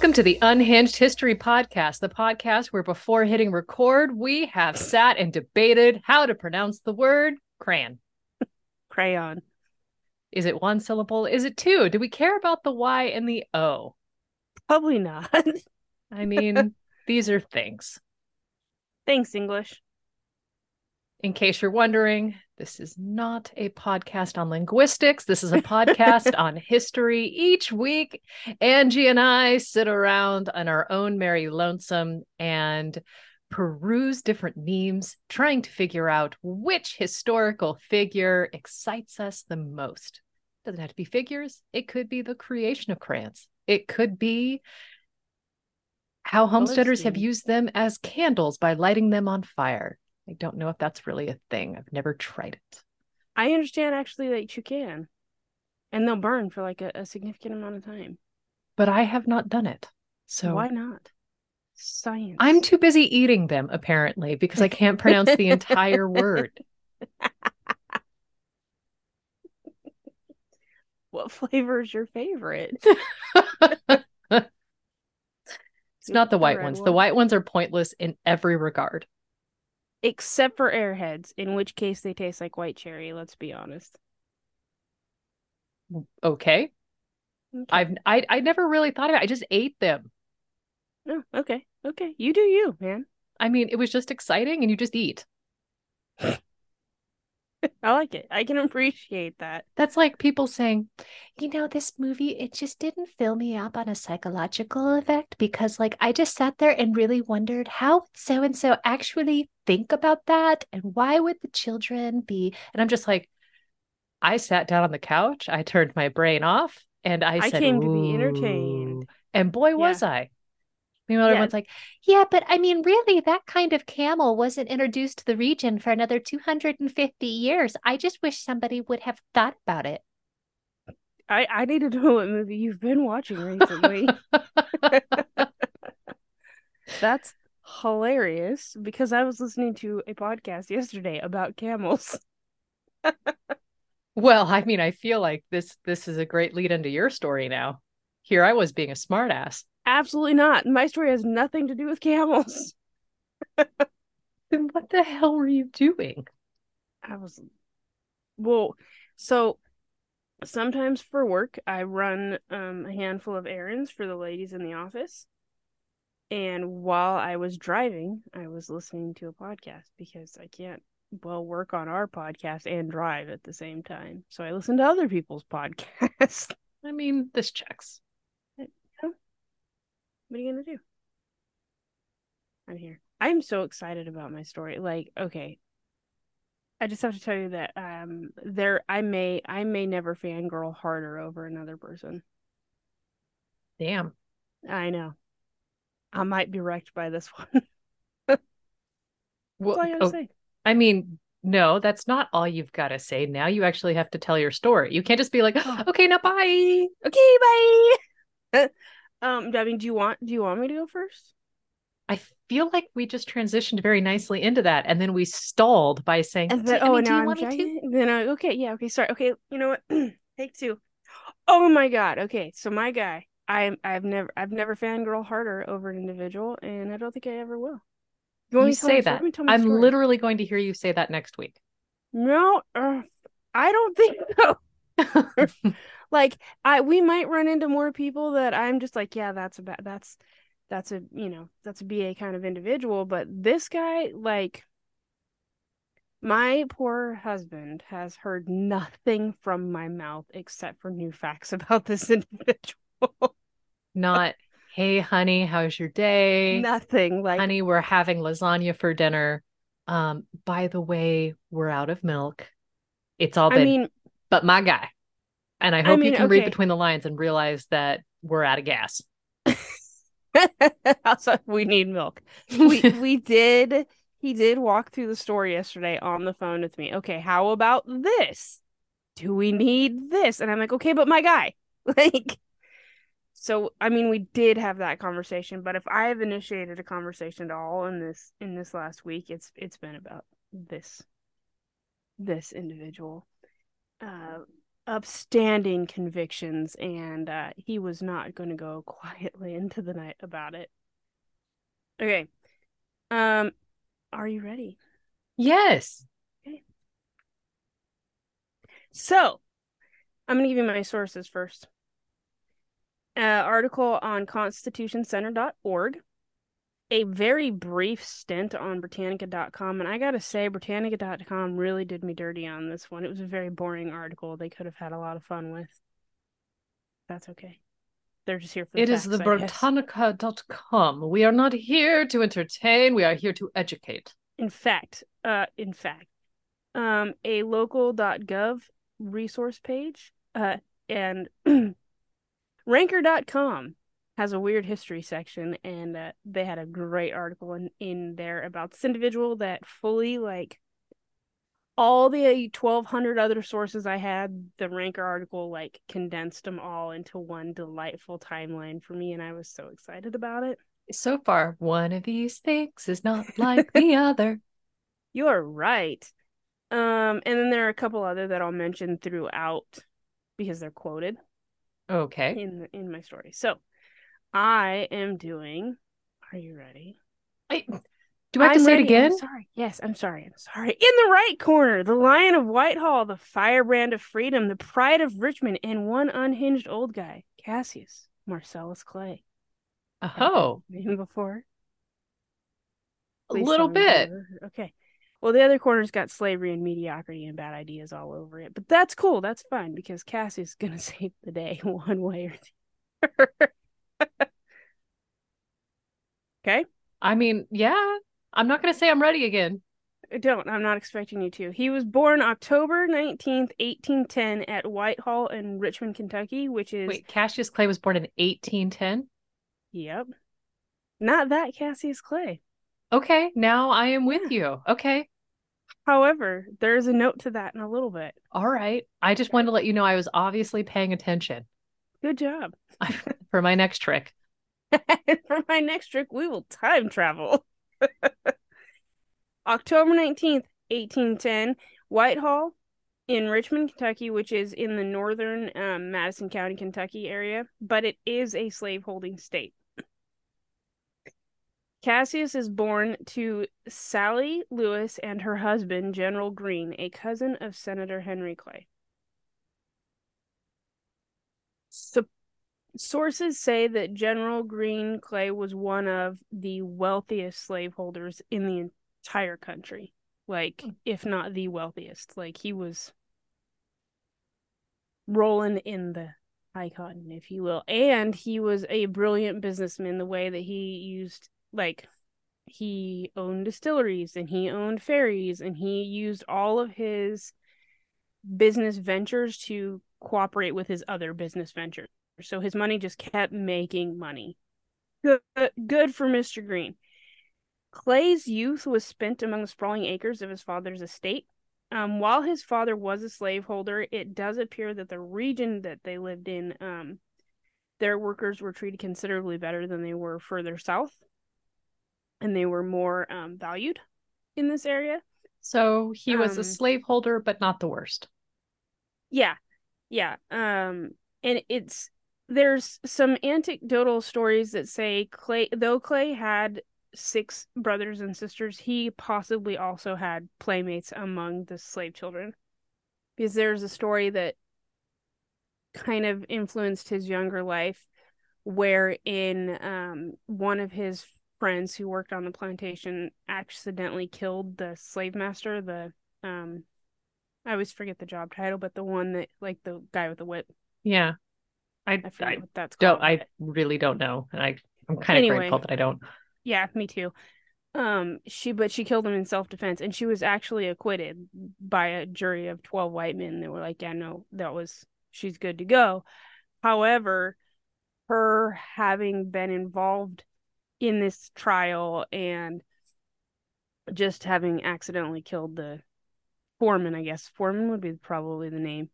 Welcome to the Unhinged History Podcast, the podcast where before hitting record, we have sat and debated how to pronounce the word crayon. Crayon. Is it one syllable? Is it two? Do we care about the Y and the O? Probably not. I mean, these are things. Thanks, English. In case you're wondering, this is not a podcast on linguistics. This is a podcast on history. Each week, Angie and I sit around on our own merry lonesome and peruse different memes, trying to figure out which historical figure excites us the most. Doesn't have to be figures, it could be the creation of crayons, it could be how homesteaders have used them as candles by lighting them on fire. I don't know if that's really a thing. I've never tried it. I understand actually that you can. And they'll burn for like a, a significant amount of time. But I have not done it. So why not? Science. I'm too busy eating them apparently because I can't pronounce the entire word. what flavor is your favorite? it's not the white the ones. One. The white ones are pointless in every regard except for airheads, in which case they taste like white cherry, let's be honest. Okay. okay. I've I I never really thought of it. I just ate them. Oh, okay. Okay. You do you, man. I mean, it was just exciting and you just eat. I like it. I can appreciate that. That's like people saying, you know, this movie, it just didn't fill me up on a psychological effect because, like, I just sat there and really wondered how so and so actually think about that and why would the children be. And I'm just like, I sat down on the couch, I turned my brain off, and I, I said, came to be entertained. And boy, yeah. was I. Meanwhile, yeah. everyone's like, yeah, but I mean, really, that kind of camel wasn't introduced to the region for another 250 years. I just wish somebody would have thought about it. I, I need to know what movie you've been watching recently. That's hilarious because I was listening to a podcast yesterday about camels. well, I mean, I feel like this this is a great lead into your story now. Here I was being a smartass. Absolutely not. My story has nothing to do with camels. then what the hell were you doing? I was well, so sometimes for work I run um, a handful of errands for the ladies in the office. And while I was driving, I was listening to a podcast because I can't well work on our podcast and drive at the same time. So I listen to other people's podcasts. I mean, this checks. What are you gonna do? I'm here. I'm so excited about my story. Like, okay. I just have to tell you that um there I may I may never fangirl harder over another person. Damn. I know. I might be wrecked by this one. well, I, oh, say. I mean, no, that's not all you've got to say. Now you actually have to tell your story. You can't just be like, oh, okay, now bye. Okay, bye. Um, I mean, do you want do you want me to go first? I feel like we just transitioned very nicely into that, and then we stalled by saying, and then, "Oh, mean, now I'm want to?" Then I, okay, yeah, okay, sorry, okay. You know what? Take two. Oh my god. Okay, so my guy, I I've never I've never fangirl harder over an individual, and I don't think I ever will. You, you say that. I'm story. literally going to hear you say that next week. No, uh, I don't think so. like I we might run into more people that I'm just like, yeah, that's a bad that's that's a you know, that's a BA kind of individual. But this guy, like my poor husband has heard nothing from my mouth except for new facts about this individual. Not, hey, honey, how's your day? Nothing. Like, honey, we're having lasagna for dinner. Um, by the way, we're out of milk. It's all been, I mean, but my guy. And I hope I mean, you can okay. read between the lines and realize that we're out of gas. also, we need milk. We we did he did walk through the store yesterday on the phone with me. Okay, how about this? Do we need this? And I'm like, okay, but my guy. Like so I mean we did have that conversation, but if I have initiated a conversation at all in this in this last week, it's it's been about this this individual. Uh upstanding convictions, and uh, he was not going to go quietly into the night about it. Okay. Um, are you ready? Yes. Okay. So, I'm going to give you my sources first. Uh, article on constitutioncenter.org, a very brief stint on Britannica.com. And I got to say, Britannica.com really did me dirty on this one. It was a very boring article they could have had a lot of fun with. That's okay. They're just here for the It is facts, the I guess. Britannica.com. We are not here to entertain, we are here to educate. In fact, uh, in fact, um, a local.gov resource page, uh, and ranker.com has a weird history section, and uh, they had a great article in, in there about this individual that fully like all the 1200 other sources I had, the ranker article like condensed them all into one delightful timeline for me, and I was so excited about it. So far, one of these things is not like the other. You're right. Um, and then there are a couple other that I'll mention throughout because they're quoted Okay. in in my story. So I am doing. Are you ready? I, do I have to I'm say ready. it again? I'm sorry. Yes, I'm sorry. I'm sorry. In the right corner, the Lion of Whitehall, the firebrand of freedom, the pride of Richmond, and one unhinged old guy, Cassius Marcellus Clay. Oh, Name before? a little tell me you've bit. never heard- Okay. Well, the other corner's got slavery and mediocrity and bad ideas all over it, but that's cool. That's fine because Cassie's gonna save the day one way or the other. Okay. I mean, yeah. I'm not going to say I'm ready again. I don't. I'm not expecting you to. He was born October 19th, 1810 at Whitehall in Richmond, Kentucky, which is Wait, Cassius Clay was born in 1810. yep. Not that Cassius Clay. Okay, now I am with you. Okay. However, there's a note to that in a little bit. All right. I just wanted to let you know I was obviously paying attention Good job. for my next trick. For my next trick, we will time travel. October 19th, 1810, Whitehall in Richmond, Kentucky, which is in the northern um, Madison County, Kentucky area, but it is a slaveholding state. Cassius is born to Sally Lewis and her husband, General Green, a cousin of Senator Henry Clay. So, sources say that General Green Clay was one of the wealthiest slaveholders in the entire country. Like, hmm. if not the wealthiest. Like, he was rolling in the high cotton, if you will. And he was a brilliant businessman the way that he used, like, he owned distilleries and he owned ferries and he used all of his business ventures to cooperate with his other business ventures. So his money just kept making money. Good, good for Mr. Green. Clay's youth was spent among the sprawling acres of his father's estate. Um, while his father was a slaveholder, it does appear that the region that they lived in, um, their workers were treated considerably better than they were further south, and they were more um, valued in this area. So he was a Um, slaveholder, but not the worst. Yeah. Yeah. Um and it's there's some anecdotal stories that say Clay though Clay had six brothers and sisters, he possibly also had playmates among the slave children. Because there's a story that kind of influenced his younger life wherein um one of his friends who worked on the plantation accidentally killed the slave master, the um I always forget the job title, but the one that like the guy with the whip. Yeah. I, I forget I what that's don't. I really don't know. And I I'm kind of Anyway. grateful that I don't. yeah, me too. Um, she but she killed him in self defense, and she was actually acquitted by a jury of twelve white men. They were like, "Yeah, no, that was she's good to go." However, her having been involved in this trial and just having accidentally killed the foreman, I guess foreman would be probably the name.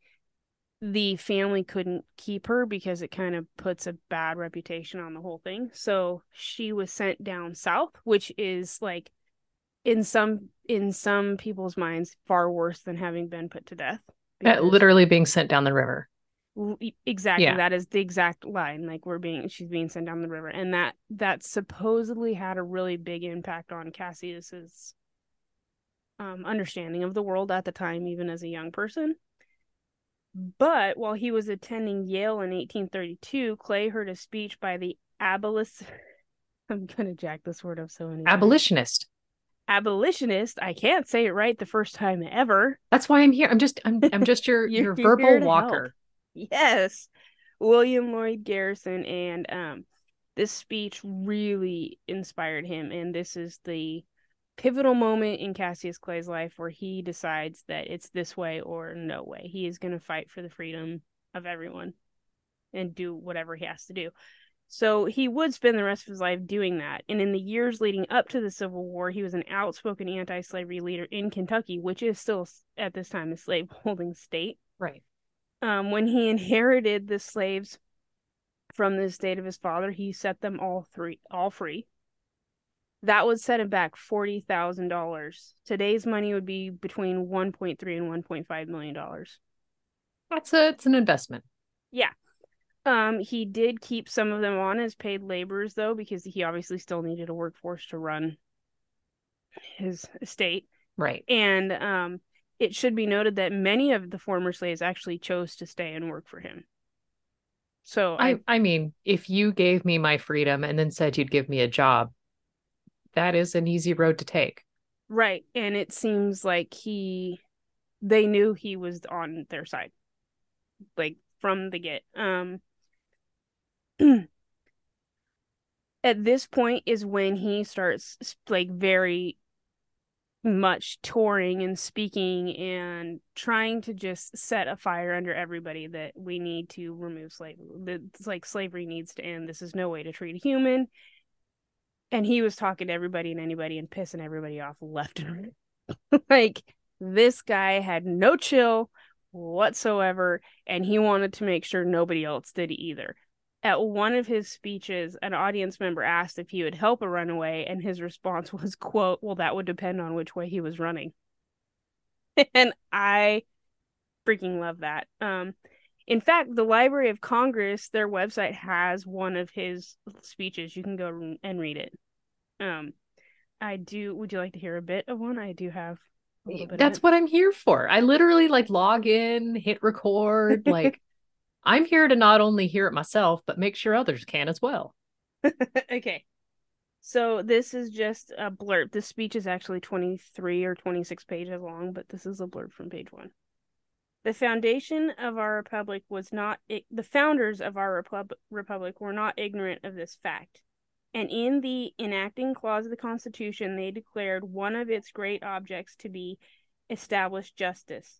The family couldn't keep her because it kind of puts a bad reputation on the whole thing. So she was sent down south, which is like in some in some people's minds far worse than having been put to death. Uh, literally being sent down the river. Exactly. Yeah. That is the exact line. Like we're being she's being sent down the river. And that that supposedly had a really big impact on Cassius's um understanding of the world at the time, even as a young person. But while he was attending Yale in 1832, Clay heard a speech by the abolish I'm gonna jack this word up so many. Abolitionist. abolitionist. I can't say it right the first time ever. That's why I'm here. I'm just I'm I'm just your your verbal to walker. Yes. William Lloyd Garrison and um this speech really inspired him and this is the pivotal moment in Cassius Clay's life where he decides that it's this way or no way. He is going to fight for the freedom of everyone and do whatever he has to do. So he would spend the rest of his life doing that. And in the years leading up to the Civil War, he was an outspoken anti slavery leader in Kentucky, which is still at this time a slave holding state Right. um, when he inherited the slaves from the estate of his father, he set them all three all free. That would set him back forty thousand dollars. Today's money would be between one point three and one point five million dollars. That's a it's an investment. Yeah. Um, he did keep some of them on as paid laborers though, because he obviously still needed a workforce to run his estate. Right. And um, it should be noted that many of the former slaves actually chose to stay and work for him. So I, I I mean, if you gave me my freedom and then said you'd give me a job, that is an easy road to take. right, and it seems like he, they knew he was on their side, like from the get. Um, at this point is when he starts like very much touring and speaking and trying to just set a fire under everybody that we need to remove slavery. It's like slavery needs to end. This is no way to treat a human. And he was talking to everybody and anybody and pissing everybody off left and right. like this guy had no chill whatsoever, and he wanted to make sure nobody else did either. At one of his speeches an audience member asked if he would help a runaway and his response was quote well that would depend on which way he was running. And i freaking love that. Um in fact the library of congress their website has one of his speeches. You can go and read it. Um i do would you like to hear a bit of one? I do have a little bit That's what I'm here for. I literally like log in, hit record, like I'm here to not only hear it myself, but make sure others can as well. okay. So this is just a blurb. This speech is actually 23 or 26 pages long but this is a blurb from page one the foundation of our republic was not the founders of our repub- republic were not ignorant of this fact. And in the enacting clause of the constitution they declared one of its great objects to be established justice.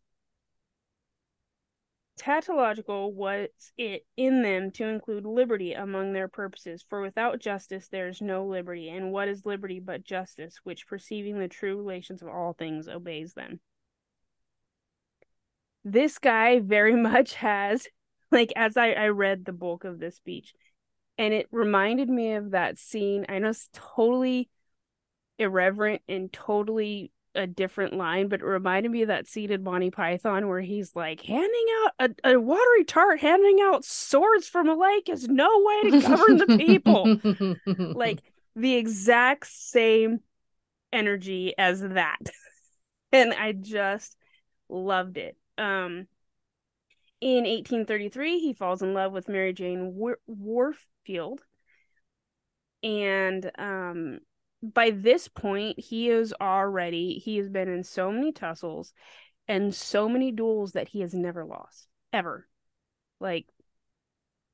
Tautological was it in them to include liberty among their purposes for without justice there is no liberty and what is liberty but justice which perceiving the true relations of all things obeys them this guy very much has like as i i read the bulk of this speech and it reminded me of that scene i know it's totally irreverent and totally a different line, but it reminded me of that scene in Monty Python where he's like handing out a, a watery tart, handing out swords from a lake is no way to govern the people. like the exact same energy as that. and I just loved it. Um in 1833, he falls in love with Mary Jane War- Warfield. And um by this point, he is already he has been in so many tussles and so many duels that he has never lost ever. Like,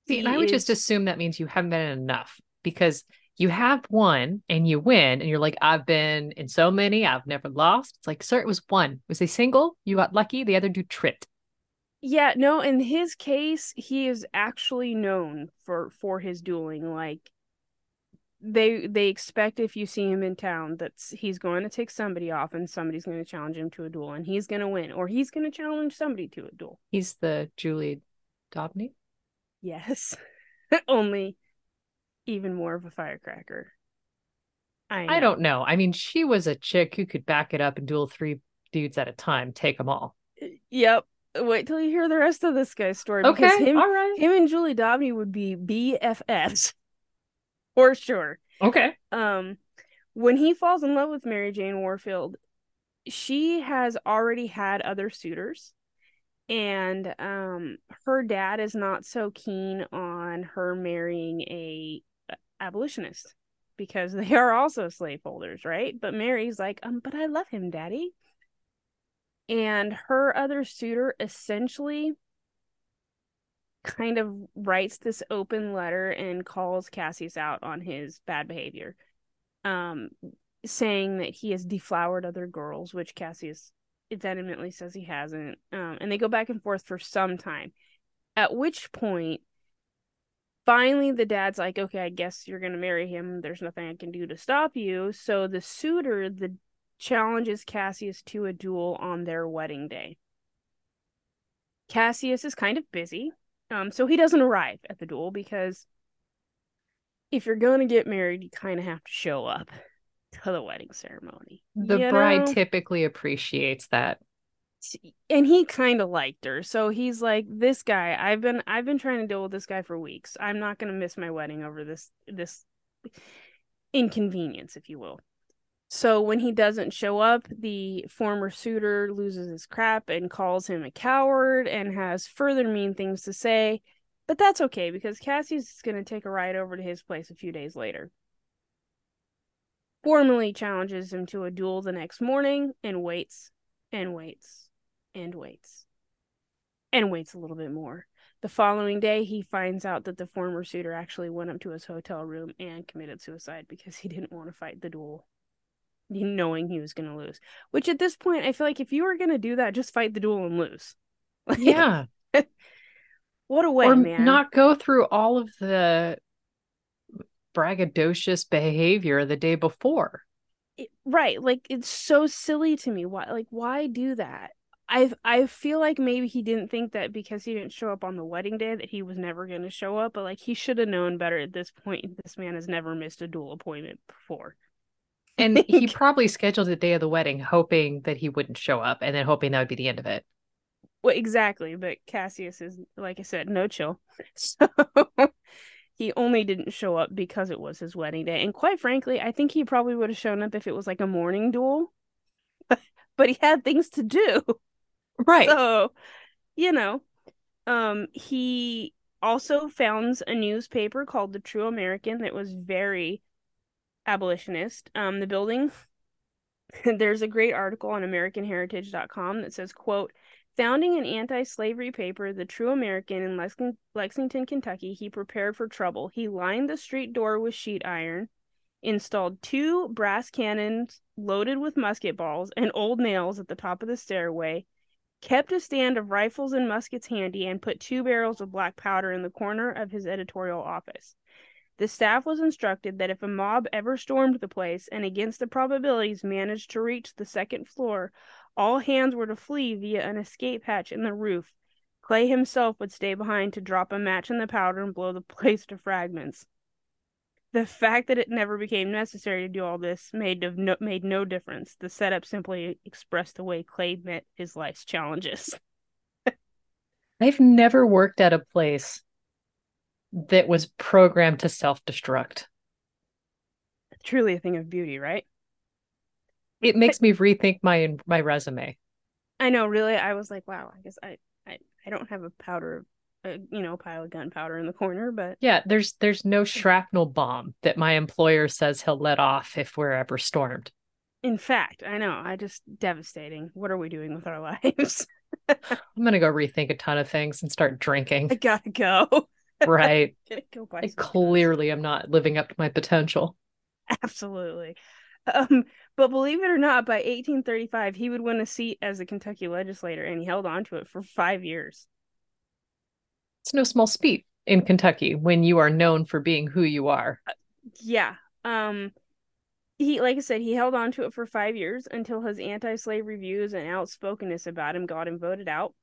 See, and I would just assume that means you haven't been in enough because you have one and you win, and you're like, I've been in so many, I've never lost. It's like, sir, it was one. It was a single. You got lucky. The other dude tripped. yeah, no. In his case, he is actually known for for his dueling. Like, they they expect if you see him in town that he's going to take somebody off and somebody's going to challenge him to a duel and he's going to win or he's going to challenge somebody to a duel. He's the Julie d'Aubigny. Yes. Only even more of a firecracker. I, I don't know. I mean, she was a chick who could back it up and duel three dudes at a time, take them all. Yep. wait till you hear the rest of this guy's story. because Okay. him, All right. him and Julie d'Aubigny would be BFFs for sure. Okay. Um, when he falls in love with Mary Jane Warfield, she has already had other suitors, and um, her dad is not so keen on her marrying a abolitionist because they are also slaveholders, right? But Mary's like, um, but I love him, Daddy. And her other suitor essentially kind of writes this open letter and calls Cassius out on his bad behavior. Um, saying that he has deflowered other girls, which Cassius vehemently says he hasn't. Um, and they go back and forth for some time. At which point, finally, the dad's like, "Okay, I guess you're gonna marry him. There's nothing I can do to stop you." So the suitor, the challenges Cassius to a duel on their wedding day. Cassius is kind of busy, um, so he doesn't arrive at the duel because if you're going to get married, you kind of have to show up to the wedding ceremony. The bride know? typically appreciates that. And he kind of liked her so he's like this guy i've been i've been trying to deal with this guy for weeks. I'm not going to miss my wedding over this this inconvenience if you will. So when he doesn't show up the former suitor loses his crap and calls him a coward and has further mean things to say but that's okay because cassie's going to take a ride over to his place a few days later. Formally challenges him to a duel the next morning and waits and waits and waits and waits a little bit more. The following day, he finds out that the former suitor actually went up to his hotel room and committed suicide because he didn't want to fight the duel, knowing he was going to lose. Which at this point, I feel like if you were going to do that, just fight the duel and lose. Yeah. what a way, or man. not go through all of the braggadocious behavior the day before. it- right like it's so silly to me why like why do that i i feel like maybe he didn't think that because he didn't show up on the wedding day that he was never going to show up but like he should have known better at this point this man has never missed a duel appointment before. And he probably scheduled the day of the wedding hoping that he wouldn't show up and then hoping that would be the end of it. well exactly but cassius is like i said no chill. So he only didn't show up because it was his wedding day and quite frankly i think he probably would have shown up if it was like a morning duel. But he had things to do Right. So, you know, um, he also founds a newspaper called The True American that was very abolitionist. Um, the building, there's a great article on AmericanHeritage.com that says, quote, Founding an anti-slavery paper, The True American in Lex- Lexington, Kentucky, he prepared for trouble. He lined the street door with sheet iron, installed two brass cannons loaded with musket balls and old nails at the top of the stairway, kept a stand of rifles and muskets handy, and put two barrels of black powder in the corner of his editorial office. The staff was instructed that if a mob ever stormed the place and against the probabilities managed to reach the second floor, all hands were to flee via an escape hatch in the roof. Clay himself would stay behind to drop a match in the powder and blow the place to fragments. The fact that it never became necessary to do all this made of no, made no difference. The setup simply expressed the way Clay met his life's challenges. I've never worked at a place that was programmed to self destruct. Truly a thing of beauty, right? It makes me rethink my my resume. I know, really. I was like, wow, I guess I I, I don't have a powder, uh, you know, pile of gunpowder in the corner, but Yeah, there's there's no shrapnel bomb that my employer says he'll let off if we're ever stormed. in fact, I know, I just devastating. What are we doing with our lives? I'm gonna go rethink a ton of things and start drinking. I gotta go. right. Go i clearly am not living up to my potential. Absolutely. Um, but believe it or not, by 1835, he would win a seat as a Kentucky legislator, and he held on to it for five years. It's no small feat in Kentucky when you are known for being who you are. Yeah. Um, he, like I said, he held on to it for five years until his anti-slavery views and outspokenness about him got him voted out.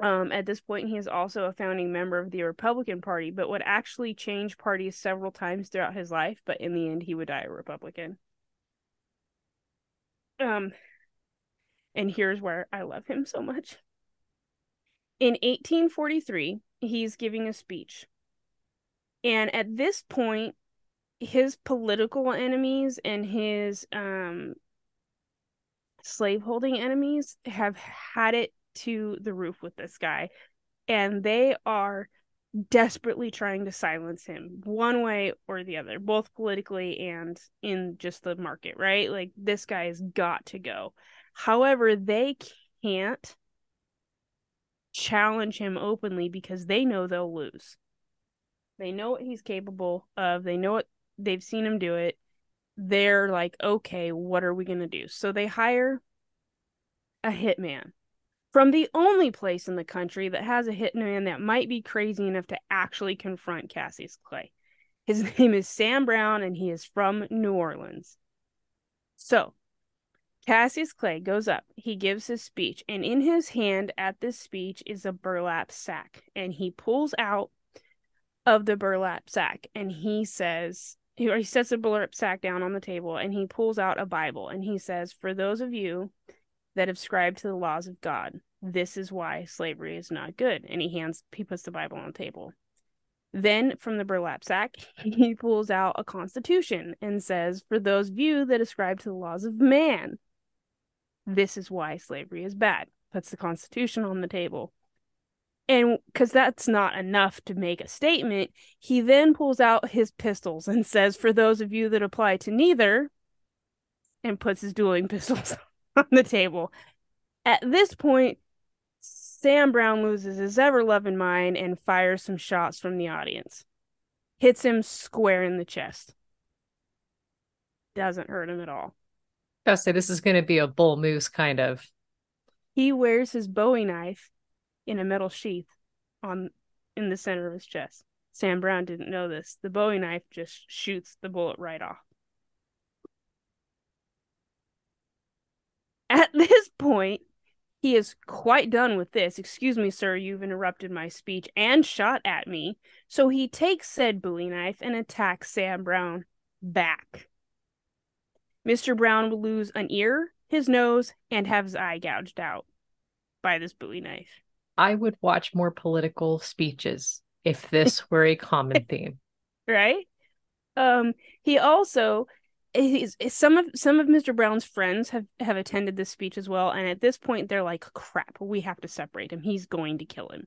Um, at this point, he is also a founding member of the Republican Party, but would actually change parties several times throughout his life. But in the end, he would die a Republican. Um, and here's where I love him so much. In 1843, he's giving a speech. And at this point, his political enemies and his um slaveholding enemies have had it to the roof with this guy. And they are desperately trying to silence him one way or the other both politically and in just the market right? Like this guy has got to go. However they can't challenge him openly because they know they'll lose they know what he's capable of they know what they've seen him do it they're like okay what are we going to do so they hire a hitman from the only place in the country that has a hitman that might be crazy enough to actually confront Cassius Clay. His name is Sam Brown and he is from New Orleans. So, Cassius Clay goes up, he gives his speech, and in his hand at this speech is a burlap sack. And he pulls out of the burlap sack and he says, he sets the burlap sack down on the table and he pulls out a Bible and he says, For those of you that ascribe to the laws of God. This is why slavery is not good. And he hands, he puts the Bible on the table. Then from the burlap sack, he pulls out a constitution and says, For those of you that ascribe to the laws of man, this is why slavery is bad. Puts the constitution on the table. And because that's not enough to make a statement, he then pulls out his pistols and says, For those of you that apply to neither, and puts his dueling pistols on the table. At this point, Sam Brown loses his ever loving mind and fires some shots from the audience. Hits him square in the chest. Doesn't hurt him at all. I say this is going to be a bull moose kind of. He wears his Bowie knife in a metal sheath on in the center of his chest. Sam Brown didn't know this. The Bowie knife just shoots the bullet right off. At this point, he is quite done with this. Excuse me, sir, you've interrupted my speech and shot at me. So he takes said Bowie knife and attacks Sam Brown back. Mr. Brown will lose an ear, his nose, and have his eye gouged out by this Bowie knife. I would watch more political speeches if this were a common theme. Right? Um, he also he's, some of some of Mr. Brown's friends have have attended this speech as well, and at this point they're like, "Crap, we have to separate him. He's going to kill him."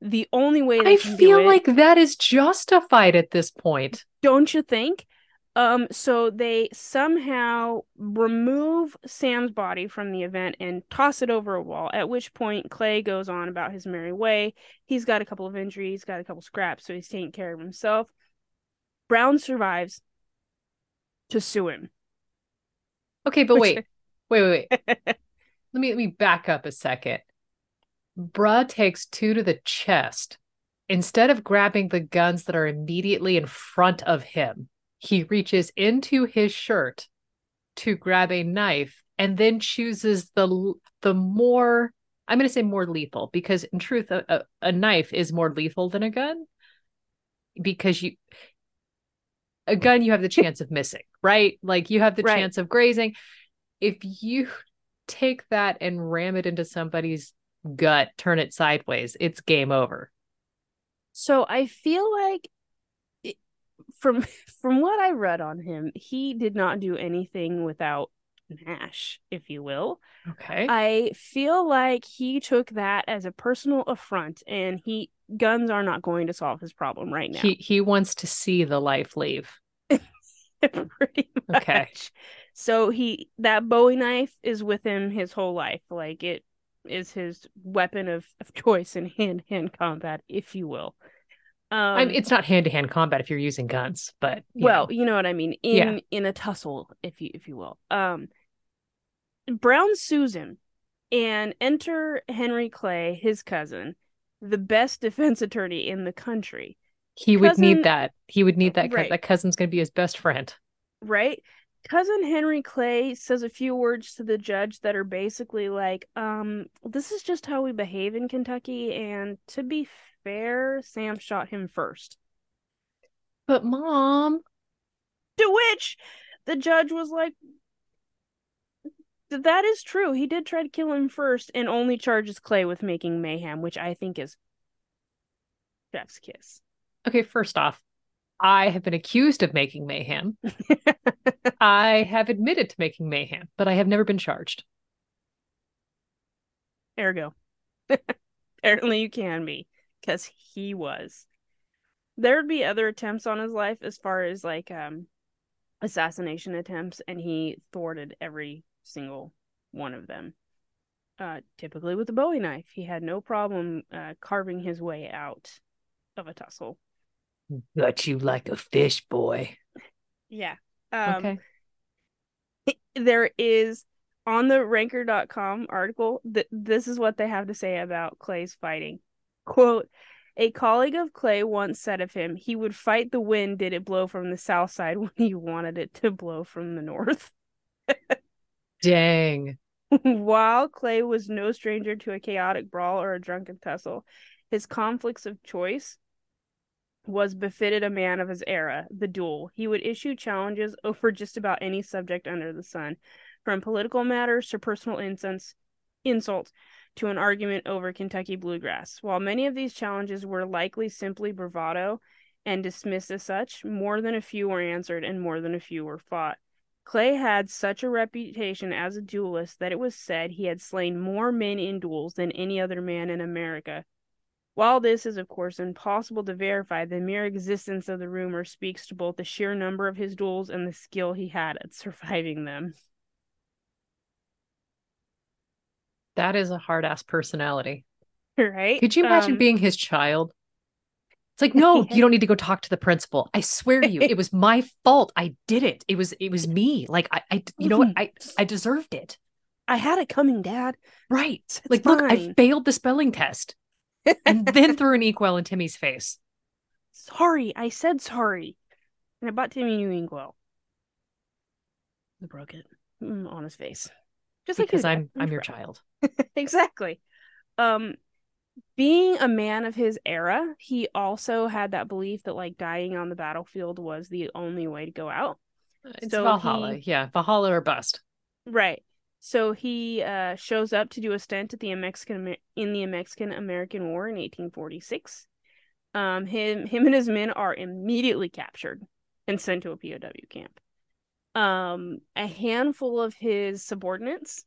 The only way I feel it, like that is justified at this point, don't you think? Um, so they somehow remove Sam's body from the event and toss it over a wall. At which point Clay goes on about his merry way. He's got a couple of injuries, got a couple scraps, so he's taking care of himself. Brown survives to sue him. Okay, but wait, wait, wait, wait. let me let me back up a second. Bruh takes two to the chest. Instead of grabbing the guns that are immediately in front of him, he reaches into his shirt to grab a knife and then chooses the the more I'm going to say more lethal because in truth a, a, a knife is more lethal than a gun because you a gun you have the chance of missing, right? Like you have the right. chance of grazing. If you take that and ram it into somebody's gut, turn it sideways, it's game over. So I feel like from from what I read on him, he did not do anything without Nash, if you will. Okay. I feel like he took that as a personal affront and he guns are not going to solve his problem right now. He he wants to see the life leave. Pretty much. Okay. So he that Bowie knife is with him his whole life. Like it is his weapon of, of choice in hand hand combat, if you will. Um, I mean, it's not hand to hand combat if you're using guns, but you well, know. you know what I mean. In yeah. in a tussle, if you if you will. Um, Brown him, and enter Henry Clay, his cousin, the best defense attorney in the country. He cousin, would need that. He would need that. Right. That cousin's going to be his best friend. Right. Cousin Henry Clay says a few words to the judge that are basically like, um, this is just how we behave in Kentucky. And to be fair, Sam shot him first. But mom. To which the judge was like, That is true. He did try to kill him first and only charges Clay with making mayhem, which I think is chef's kiss. Okay, first off, I have been accused of making mayhem. I have admitted to making mayhem, but I have never been charged. Ergo. Apparently you can be, because he was. There'd be other attempts on his life as far as like um assassination attempts, and he thwarted every single one of them. Uh, typically with a Bowie knife, he had no problem uh, carving his way out of a tussle. Got you like a fish, boy. Yeah. Um, okay. There is on the ranker.com article that this is what they have to say about Clay's fighting. Quote, a colleague of Clay once said of him, he would fight the wind did it blow from the south side when he wanted it to blow from the north. Dang. While Clay was no stranger to a chaotic brawl or a drunken tussle, his conflicts of choice was befitted a man of his era, the duel. He would issue challenges over just about any subject under the sun, from political matters to personal insults, insults to an argument over Kentucky bluegrass. While many of these challenges were likely simply bravado and dismissed as such, more than a few were answered and more than a few were fought. Clay had such a reputation as a duelist that it was said he had slain more men in duels than any other man in America. While this is, of course, impossible to verify, the mere existence of the rumor speaks to both the sheer number of his duels and the skill he had at surviving them. That is a hard ass personality. Right? Could you imagine um, being his child? It's like, no, you don't need to go talk to the principal. I swear to you, it was my fault. I did it. It was it was me. Like I, I you know what? I I deserved it. I had it coming, Dad. Right. It's like, fine. look, I failed the spelling test and then threw an inkwell in Timmy's face. Sorry, I said sorry. And I bought Timmy new inkwell. I broke it mm, on his face. Just because like I'm I'm your child. exactly. Um being a man of his era, he also had that belief that like dying on the battlefield was the only way to go out. It's so Valhalla, he... yeah, Valhalla or bust. Right. So he uh, shows up to do a stint at the Mexican in the Mexican American War in 1846. Um, him him and his men are immediately captured and sent to a POW camp. Um, a handful of his subordinates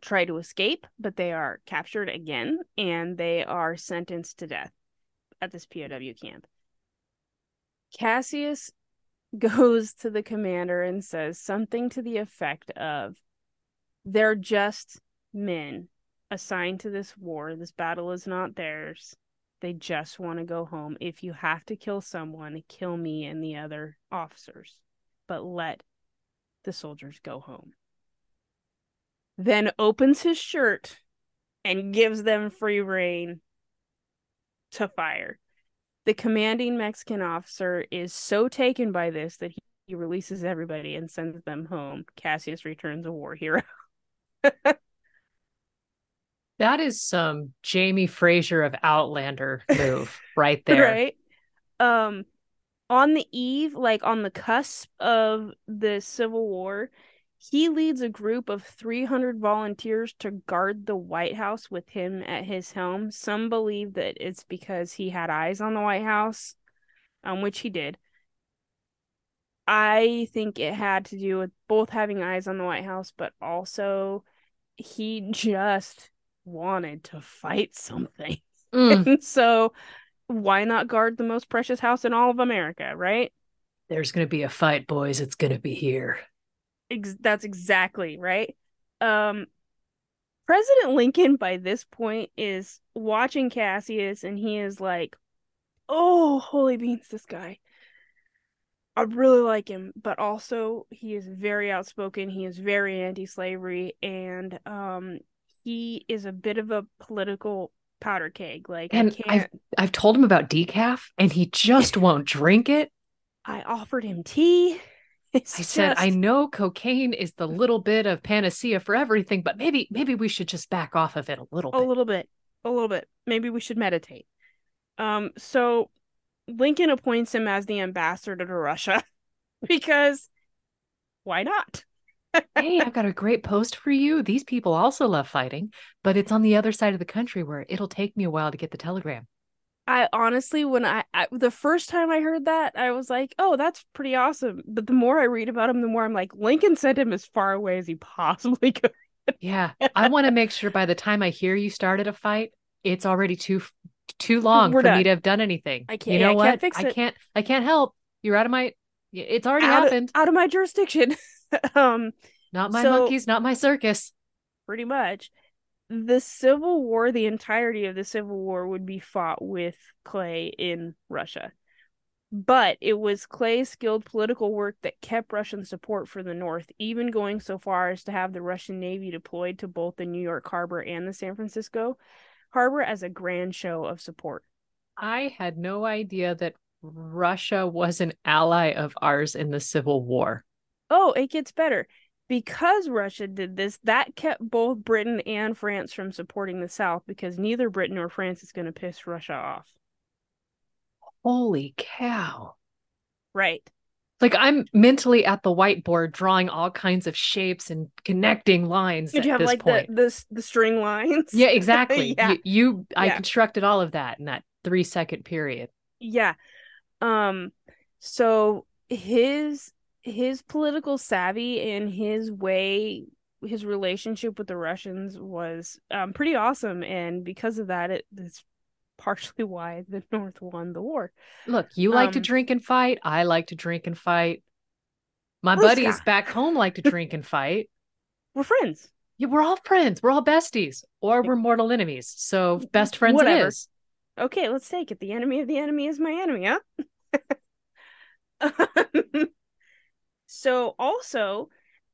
try to escape, but they are captured again and they are sentenced to death at this POW camp. Cassius goes to the commander and says something to the effect of they're just men assigned to this war. This battle is not theirs. They just want to go home. If you have to kill someone, kill me and the other officers, but let the soldiers go home. Then opens his shirt and gives them free rein to fire. The commanding Mexican officer is so taken by this that he, he releases everybody and sends them home. Cassius returns a war hero. that is some Jamie Fraser of Outlander move right there. Right. Um on the eve, like on the cusp of the Civil War, he leads a group of 300 volunteers to guard the White House with him at his helm. Some believe that it's because he had eyes on the White House, um, which he did. I think it had to do with both having eyes on the White House, but also he just wanted to fight something. Mm. so why not guard the most precious house in all of America, right? There's going to be a fight, boys. It's going to be here. Ex- that's exactly right. Um President Lincoln by this point is watching Cassius and he is like, "Oh, holy beans this guy." I really like him, but also he is very outspoken. He is very anti-slavery, and um, he is a bit of a political powder keg. Like, and I've I've told him about decaf, and he just won't drink it. I offered him tea. It's I just... said, I know cocaine is the little bit of panacea for everything, but maybe maybe we should just back off of it a little bit. A little bit. A little bit. Maybe we should meditate. Um, so Lincoln appoints him as the ambassador to Russia because why not? hey, I've got a great post for you. These people also love fighting, but it's on the other side of the country where it'll take me a while to get the telegram. I honestly, when I, I the first time I heard that, I was like, "Oh, that's pretty awesome." But the more I read about him, the more I'm like, Lincoln sent him as far away as he possibly could. Yeah, I want to make sure by the time I hear you started a fight, it's already too too long We're for me to have done anything. I can't- You know I what? can't fix I can't. I can't help. You're out of my. It's already out, happened. Of, out of my jurisdiction. um, not my so- monkeys. Not my circus. pretty much. The Civil War, the entirety of the Civil War would be fought with Clay in Russia. But it was Clay's skilled political work that kept Russian support for the North, even going so far as to have the Russian Navy deployed to both the New York harbor and the San Francisco harbor as a grand show of support. I had no idea that Russia was an ally of ours in the Civil War. Oh, it gets better. Because Russia did this, that kept both Britain and France from supporting the South because neither Britain or France is going to piss Russia off. Holy cow. Right. Like I'm mentally at the whiteboard drawing all kinds of shapes and connecting lines Did you have like the, the the string lines? Yeah, exactly. Yeah. You, you I Yeah. constructed all of that in that three second period. Yeah. Um so his his political savvy and his way his relationship with the Russians was um pretty awesome and because of that it is partially why the North won the war. Look, you like to Um, drink and fight. I like to drink and fight. My buddies back home like to drink and fight. We're friends. Yeah, we're all friends. We're all besties, or we're mortal enemies. So best friends Whatever. it is. Okay, let's take it. The enemy of the enemy is my enemy, huh? so also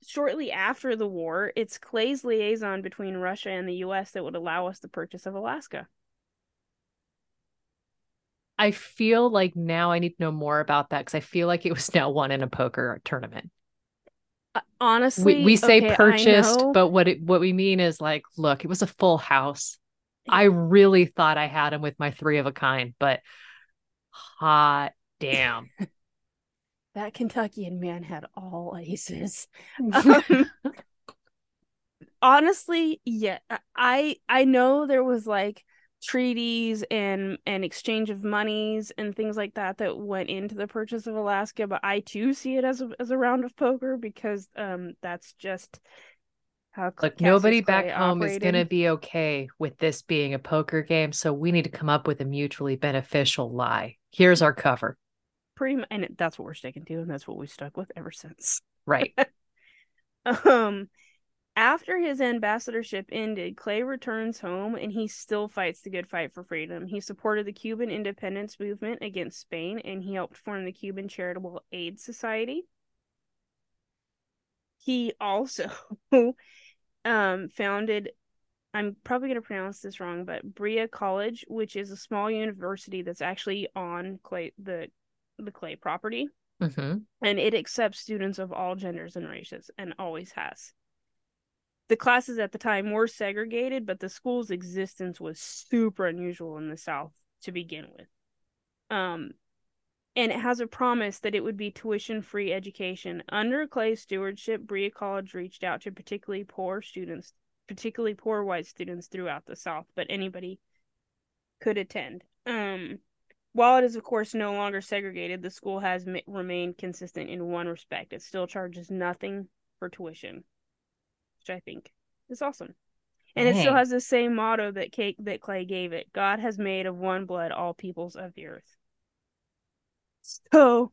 shortly after the war, it's Clay's liaison between Russia and the US that would allow us the purchase of Alaska. I feel like now I need to know more about that because I feel like it was now won in a poker tournament. Uh, honestly, We we say okay, purchased, but what it what we mean is like, look, it was a full house. I really thought I had him with my three of a kind, but hot damn. that Kentuckian man had all aces. Um, honestly yeah i i know there was like treaties and and exchange of monies and things like that that went into the purchase of alaska but i too see it as a as a round of poker because um that's just how Look, nobody back home is going to be okay with this being a poker game. So we need to come up with a mutually beneficial lie. Here's our cover. Pretty much and that's what we're sticking to and that's what we stuck with ever since Right. Um, after his ambassadorship ended, Clay returns home and he still fights the good fight for freedom. He supported the Cuban independence movement against Spain and he helped form the Cuban Charitable Aid Society. He also um, founded, I'm probably going to pronounce this wrong, but Berea College, which is a small university that's actually on Clay the the Clay property hmm and it accepts students of all genders and races and always has. The classes at the time were segregated, but the school's existence was super unusual in the South to begin with. Um, and it has a promise that it would be tuition free education. Under Clay's stewardship, Berea College reached out to particularly poor students, particularly poor white students throughout the South, but anybody could attend. Um, while it is, of course, no longer segregated, the school has ma- remained consistent in one respect. It still charges nothing for tuition, which I think is awesome. And it still has the same motto that Kate, that Clay gave it: "God has made of one blood all peoples of the earth." So,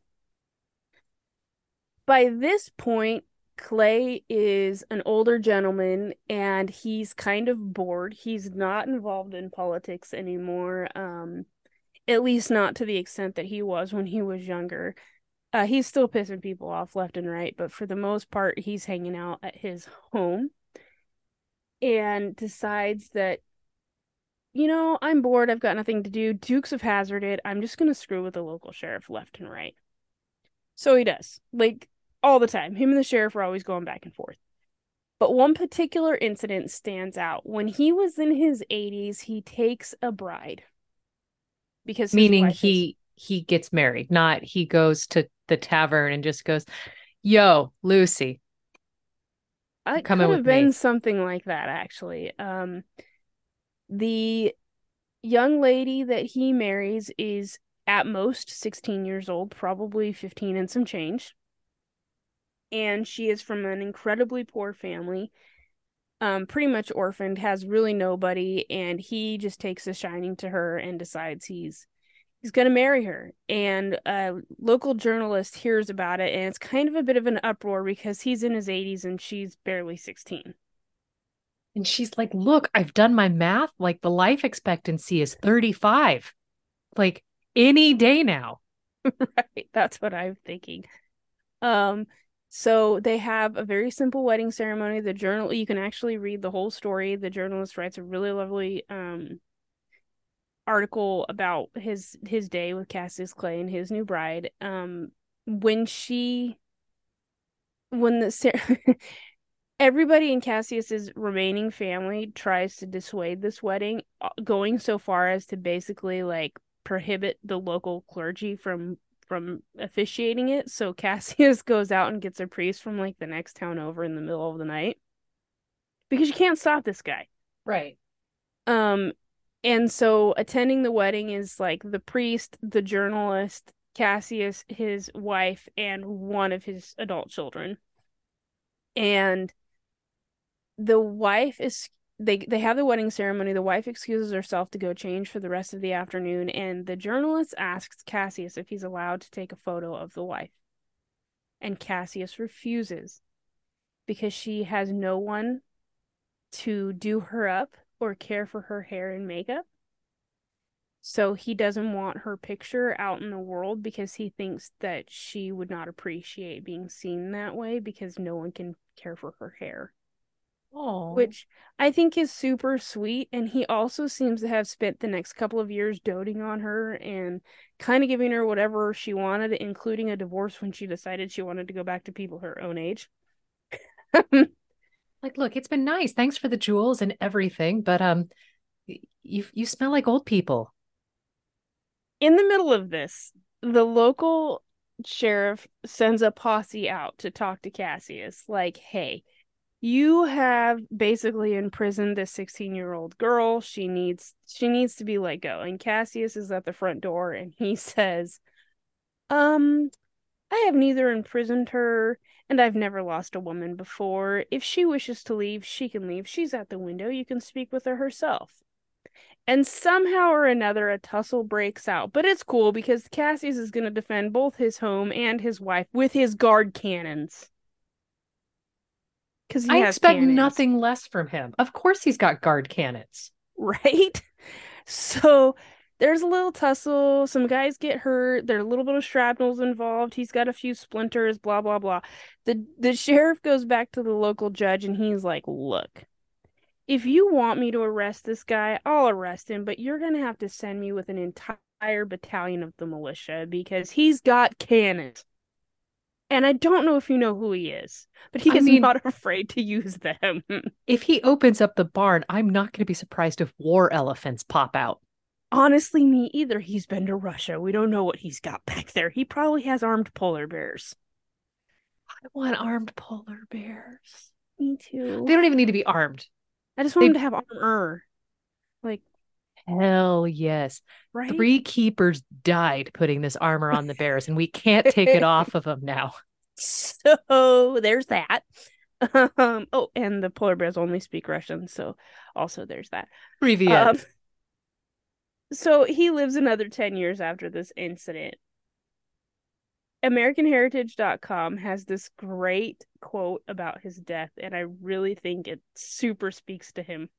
by this point, Clay is an older gentleman and he's kind of bored. He's not involved in politics anymore. Um, at least not to the extent that he was when he was younger. Uh, he's still pissing people off left and right, but for the most part, he's hanging out at his home and decides that, you know, I'm bored. I've got nothing to do. Dukes of Hazzard it. I'm just going to screw with the local sheriff left and right. So he does, like all the time. Him and the sheriff are always going back and forth. But one particular incident stands out. When he was in his 80s, he takes a bride because Meaning wife is- he he gets married, not he goes to the tavern and just goes, "Yo, Lucy, It Coming could have with been me. something like that, actually. Um, the young lady that he marries is at most 16 years old, probably 15 and some change. And she is from an incredibly poor family, um, pretty much orphaned, has really nobody, and he just takes a shining to her and decides he's he's going to marry her. And a local journalist hears about it, and it's kind of a bit of an uproar because he's in his 80s and she's barely 16. And she's like, Look, I've done my math. Like the life expectancy is 35. Like any day now. right. That's what I'm thinking. Um, so they have a very simple wedding ceremony. The journal you can actually read the whole story. The journalist writes a really lovely um article about his his day with Cassius Clay and his new bride. Um, when she when the everybody in Cassius's remaining family tries to dissuade this wedding, uh, going so far as to basically like prohibit the local clergy from from officiating it. So Cassius goes out and gets a priest from like the next town over in the middle of the night because you can't stop this guy. Right. Um and so attending the wedding is like the priest, the journalist, Cassius, his wife, and one of his adult children. And the wife is they they have the wedding ceremony. The wife excuses herself to go change for the rest of the afternoon, and the journalist asks Cassius if he's allowed to take a photo of the wife. And Cassius refuses because she has no one to do her up or care for her hair and makeup. So he doesn't want her picture out in the world because he thinks that she would not appreciate being seen that way because no one can care for her hair. Oh. Which I think is super sweet. And he also seems to have spent the next couple of years doting on her and kind of giving her whatever she wanted, including a divorce when she decided she wanted to go back to people her own age. like, look, it's been nice. Thanks for the jewels and everything, but um you you smell like old people. In the middle of this, the local sheriff sends a posse out to talk to Cassius like, "Hey, you have basically imprisoned this 16 year old girl. She needs she needs to be let go. And cassius is at the front door and he says um i have neither imprisoned her and i've never lost a woman before. If she wishes to leave she can leave. She's at the window. You can speak with her herself. And somehow or another a tussle breaks out. But it's cool because cassius is going to defend both his home and his wife with his guard cannons because I expect cannons. nothing less from him. Of course, he's got guard cannons, right? So there's a little tussle. Some guys get hurt. There are a little bit of shrapnels involved. He's got a few splinters. Blah blah blah. the The sheriff goes back to the local judge and he's like, "Look, if you want me to arrest this guy, I'll arrest him, but you're gonna have to send me with an entire battalion of the militia because he's got cannons." And I don't know if you know who he is, but he I is mean, not afraid to use them. if he opens up the barn, I'm not going to be surprised if war elephants pop out. Honestly, me either. He's been to Russia. We don't know what he's got back there. He probably has armed polar bears. I want armed polar bears. Me too. They don't even need to be armed. I just want they... them to have armor. Hell yes. Right? Three keepers died putting this armor on the bears, and we can't take it off of them now. So there's that. Um, oh, and the polar bears only speak Russian, so also there's that. Um, so he lives another 10 years after this incident. AmericanHeritage.com has this great quote about his death, and I really think it super speaks to him.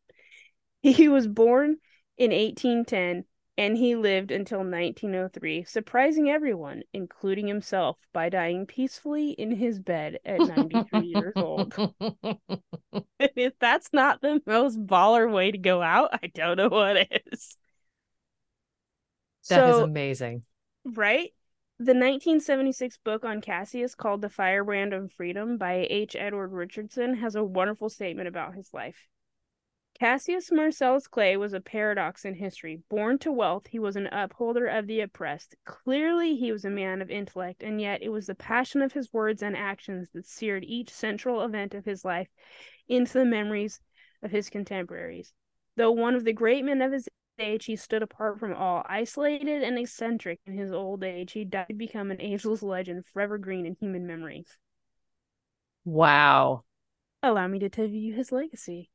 He was born in 1810 and he lived until 1903, surprising everyone, including himself, by dying peacefully in his bed at 93 years old. if that's not the most baller way to go out, I don't know what is. That so, is amazing. Right? The 1976 book on Cassius called The Firebrand of Freedom by H. Edward Richardson has a wonderful statement about his life. Cassius Marcellus Clay was a paradox in history. Born to wealth, he was an upholder of the oppressed. Clearly, he was a man of intellect, and yet it was the passion of his words and actions that seared each central event of his life into the memories of his contemporaries. Though one of the great men of his age, he stood apart from all. Isolated and eccentric in his old age, he died to become an ageless legend, forever green in human memory. Wow. Allow me to tell you his legacy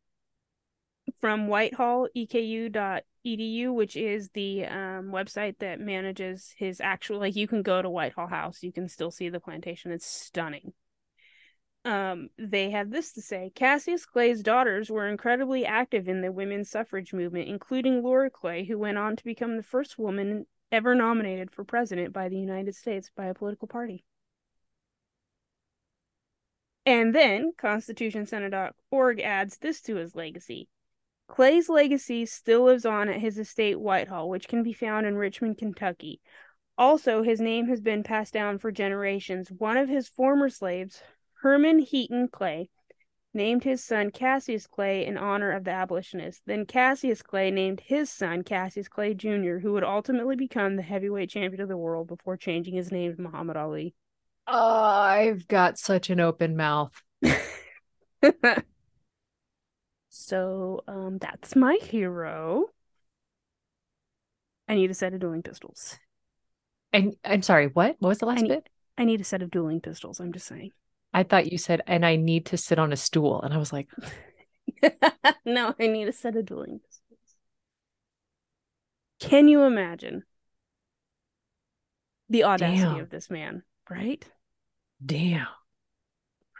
from whitehalleku.edu, which is the um, website that manages his actual. Like you can go to Whitehall House, you can still see the plantation. It's stunning. Um, they have this to say: Cassius Clay's daughters were incredibly active in the women's suffrage movement, including Laura Clay, who went on to become the first woman ever nominated for president by the United States by a political party. And then ConstitutionCenter.org adds this to his legacy. Clay's legacy still lives on at his estate Whitehall, which can be found in Richmond, Kentucky. Also, his name has been passed down for generations. One of his former slaves, Herman Heaton Clay, named his son Cassius Clay in honor of the abolitionist. Then Cassius Clay named his son Cassius Clay Jr., who would ultimately become the heavyweight champion of the world before changing his name to Muhammad Ali. Oh, I've got such an open mouth. So um, that's my hero. I need a set of dueling pistols. And I'm sorry, what? What was the last I need, bit? I need a set of dueling pistols. I'm just saying. I thought you said, and I need to sit on a stool. And I was like, no, I need a set of dueling pistols. Can you imagine the audacity Damn. of this man, right? damn.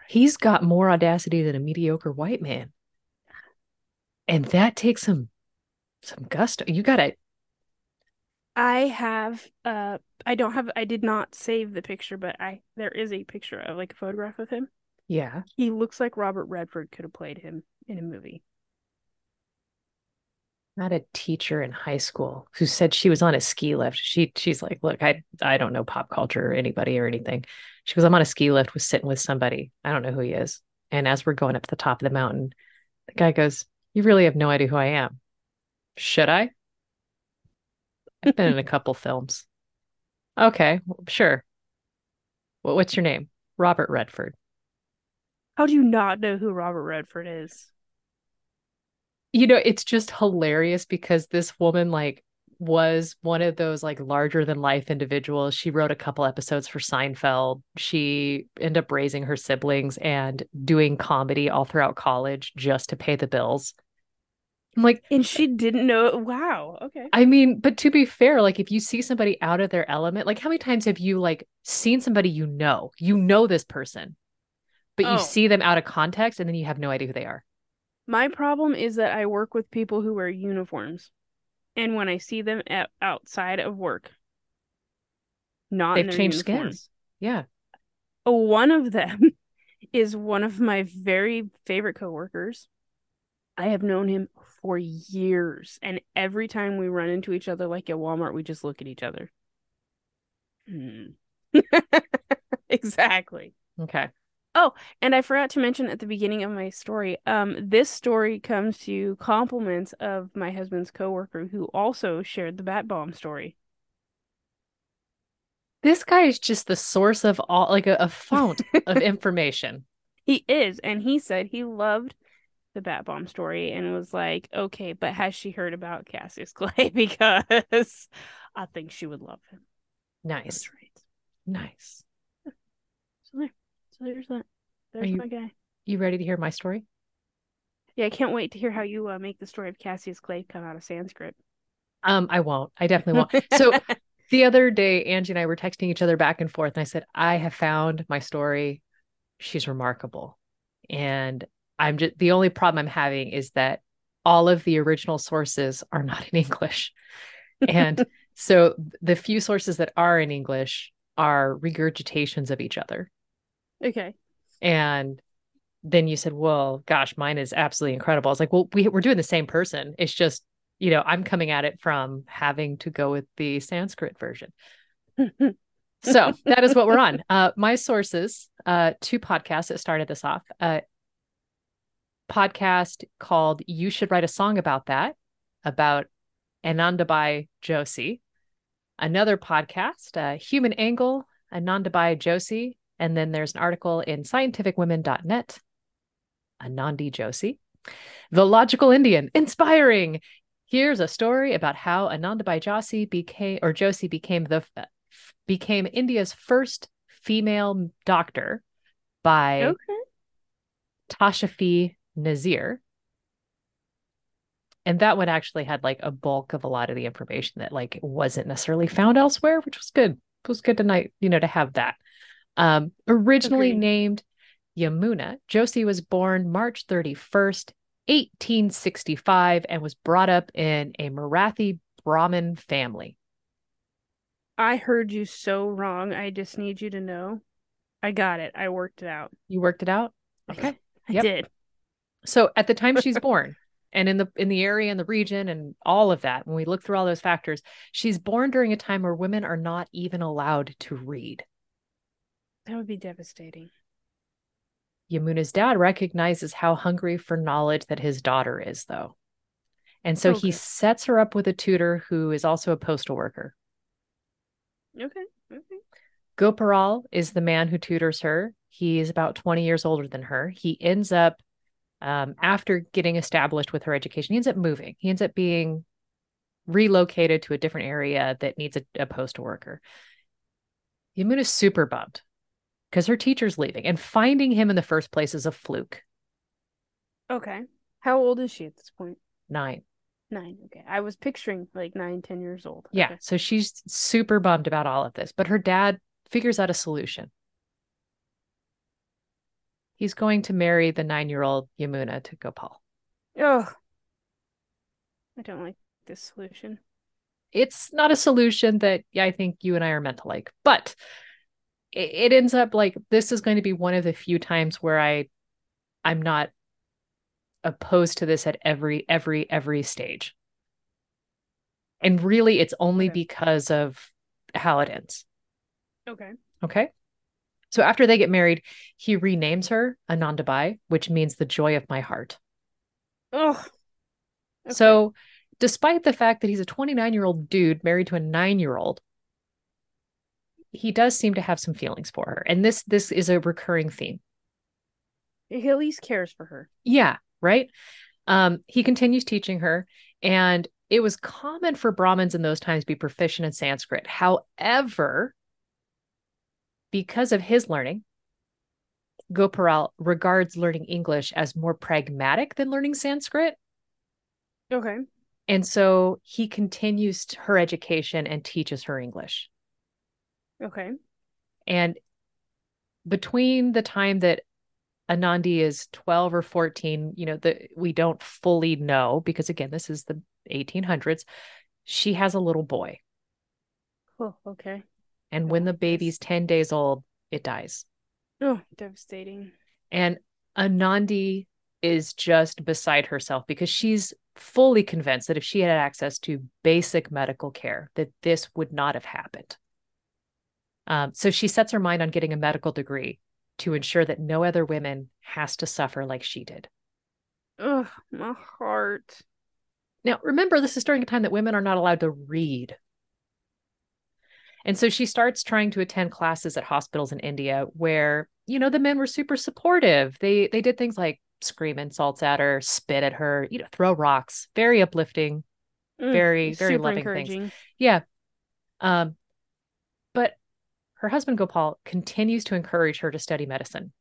He's got more audacity than a mediocre white man. And that takes some some gusto. You gotta I have uh I don't have I did not save the picture, but I there is a picture of like a photograph of him. yeah. He looks like Robert Redford could have played him in a movie. Not a teacher in high school who said she was on a ski lift. She she's like, look, I I don't know pop culture or anybody or anything. She goes, I'm on a ski lift with sitting with somebody. I don't know who he is. And as we're going up the top of the mountain, the guy goes, You really have no idea who I am. Should I? I've been in a couple films. Okay, sure. Well, what's your name? Robert Redford. How do you not know who Robert Redford is? You know, it's just hilarious because this woman like was one of those like larger than life individuals. She wrote a couple episodes for Seinfeld. She ended up raising her siblings and doing comedy all throughout college just to pay the bills. I'm like, uh, And she didn't know. Wow. Okay. I mean, but to be fair, like if you see somebody out of their element, like how many times have you like seen somebody you know, you know this person, but you Oh. see them out of context and then you have no idea who they are. My problem is that I work with people who wear uniforms. And when I see them at, outside of work, not They've changed uniform. skins. Yeah. One of them is one of my very favorite coworkers. I have known him for years, and every time we run into each other, like at Walmart, we just look at each other. Hmm. exactly. Okay. Oh, and I forgot to mention at the beginning of my story, um, this story comes to compliments of my husband's coworker who also shared the bat bomb story. This guy is just the source of all, like a, a fount of information. He is, and he said he loved the bat bomb story and was like, okay, but has she heard about Cassius Clay? Because I think she would love him. Nice. Right. Nice. So there. So there's that. There's you- my guy. You ready to hear my story? Yeah, I can't wait to hear how you uh, make the story of Cassius Clay come out of Sanskrit. Um, I won't. I definitely won't. So the other day, Angie and I were texting each other back and forth, and I said, I have found my story. She's remarkable. And I'm just the only problem I'm having is that all of the original sources are not in English. And so the few sources that are in English are regurgitations of each other. Okay. And then you said, well, gosh, mine is absolutely incredible. I was like, well, we, we're doing the same person. It's just, you know, I'm coming at it from having to go with the Sanskrit version. So that is what we're on. Uh, my sources, uh, two podcasts that started this off. Uh, podcast called You Should Write a Song About That, about Anandabai Joshi. Another podcast, uh, Human Angle, Anandabai Joshi. And then there's an article in scientificwomen.net, Anandi Joshi. The Logical Indian, inspiring. Here's a story about how Anandabai Joshi became, or Joshi became the uh, became India's first female doctor by Okay. Tashafi Nazir. And that one actually had like a bulk of a lot of the information that like wasn't necessarily found elsewhere, which was good. It was good tonight, you know, to have that. Um, originally Agreed. named Yamuna, Joshi was born March 31st, 1865, and was brought up in a Marathi Brahmin family. I heard you so wrong. I just need you to know. I got it. I worked it out. You worked it out? Okay. I Yep. did. So at the time she's born, and in the in the area and the region and all of that, when we look through all those factors, she's born during a time where women are not even allowed to read. That would be devastating. Yamuna's dad recognizes how hungry for knowledge that his daughter is, though. And so he sets her up with a tutor who is also a postal worker. Okay. Okay. Gopalrao is the man who tutors her. He is about 20 years older than her. He ends up, um, after getting established with her education, he ends up moving. He ends up being relocated to a different area that needs a, a postal worker. Yamuna's super bummed because her teacher's leaving, and finding him in the first place is a fluke. Okay. How old is she at this point? Nine. Nine. Okay. I was picturing like nine, ten years old. Yeah. Okay. So she's super bummed about all of this, but her dad figures out a solution. He's going to marry the nine year old Yamuna to Gopal. Oh. I don't like this solution. It's not a solution that I think you and I are meant to like, but it, it ends up like this is going to be one of the few times where I I'm not opposed to this at every every every stage. And really it's only Okay. because of how it ends. Okay. Okay. So after they get married, he renames her Anandabai, which means the joy of my heart. Oh. So, despite the fact that he's a 29 year old dude married to a nine year old, he does seem to have some feelings for her. And this this is a recurring theme. he at least cares for her. Yeah, right. Um, he continues teaching her, and it was common for Brahmins in those times to be proficient in Sanskrit. However, because of his learning, Gopalrao regards learning English as more pragmatic than learning Sanskrit. Okay. And so he continues her education and teaches her English. Okay. And between the time that Anandi is 12 or 14, you know, the we don't fully know because again, this is the 1800s. She has a little boy. Oh, okay. And I when the baby's 10 days old, it dies. Oh, devastating. And Anandi is just beside herself because she's fully convinced that if she had access to basic medical care, that this would not have happened. Um, so she sets her mind on getting a medical degree to ensure that no other women has to suffer like she did. Oh, my heart. Now, remember, this is during a time that women are not allowed to read. And so she starts trying to attend classes at hospitals in India where, you know, the men were super supportive. They they did things like scream insults at her, spit at her, you know, throw rocks, very uplifting, Mm, very, very loving things. Yeah. Um, but her husband Gopal continues to encourage her to study medicine.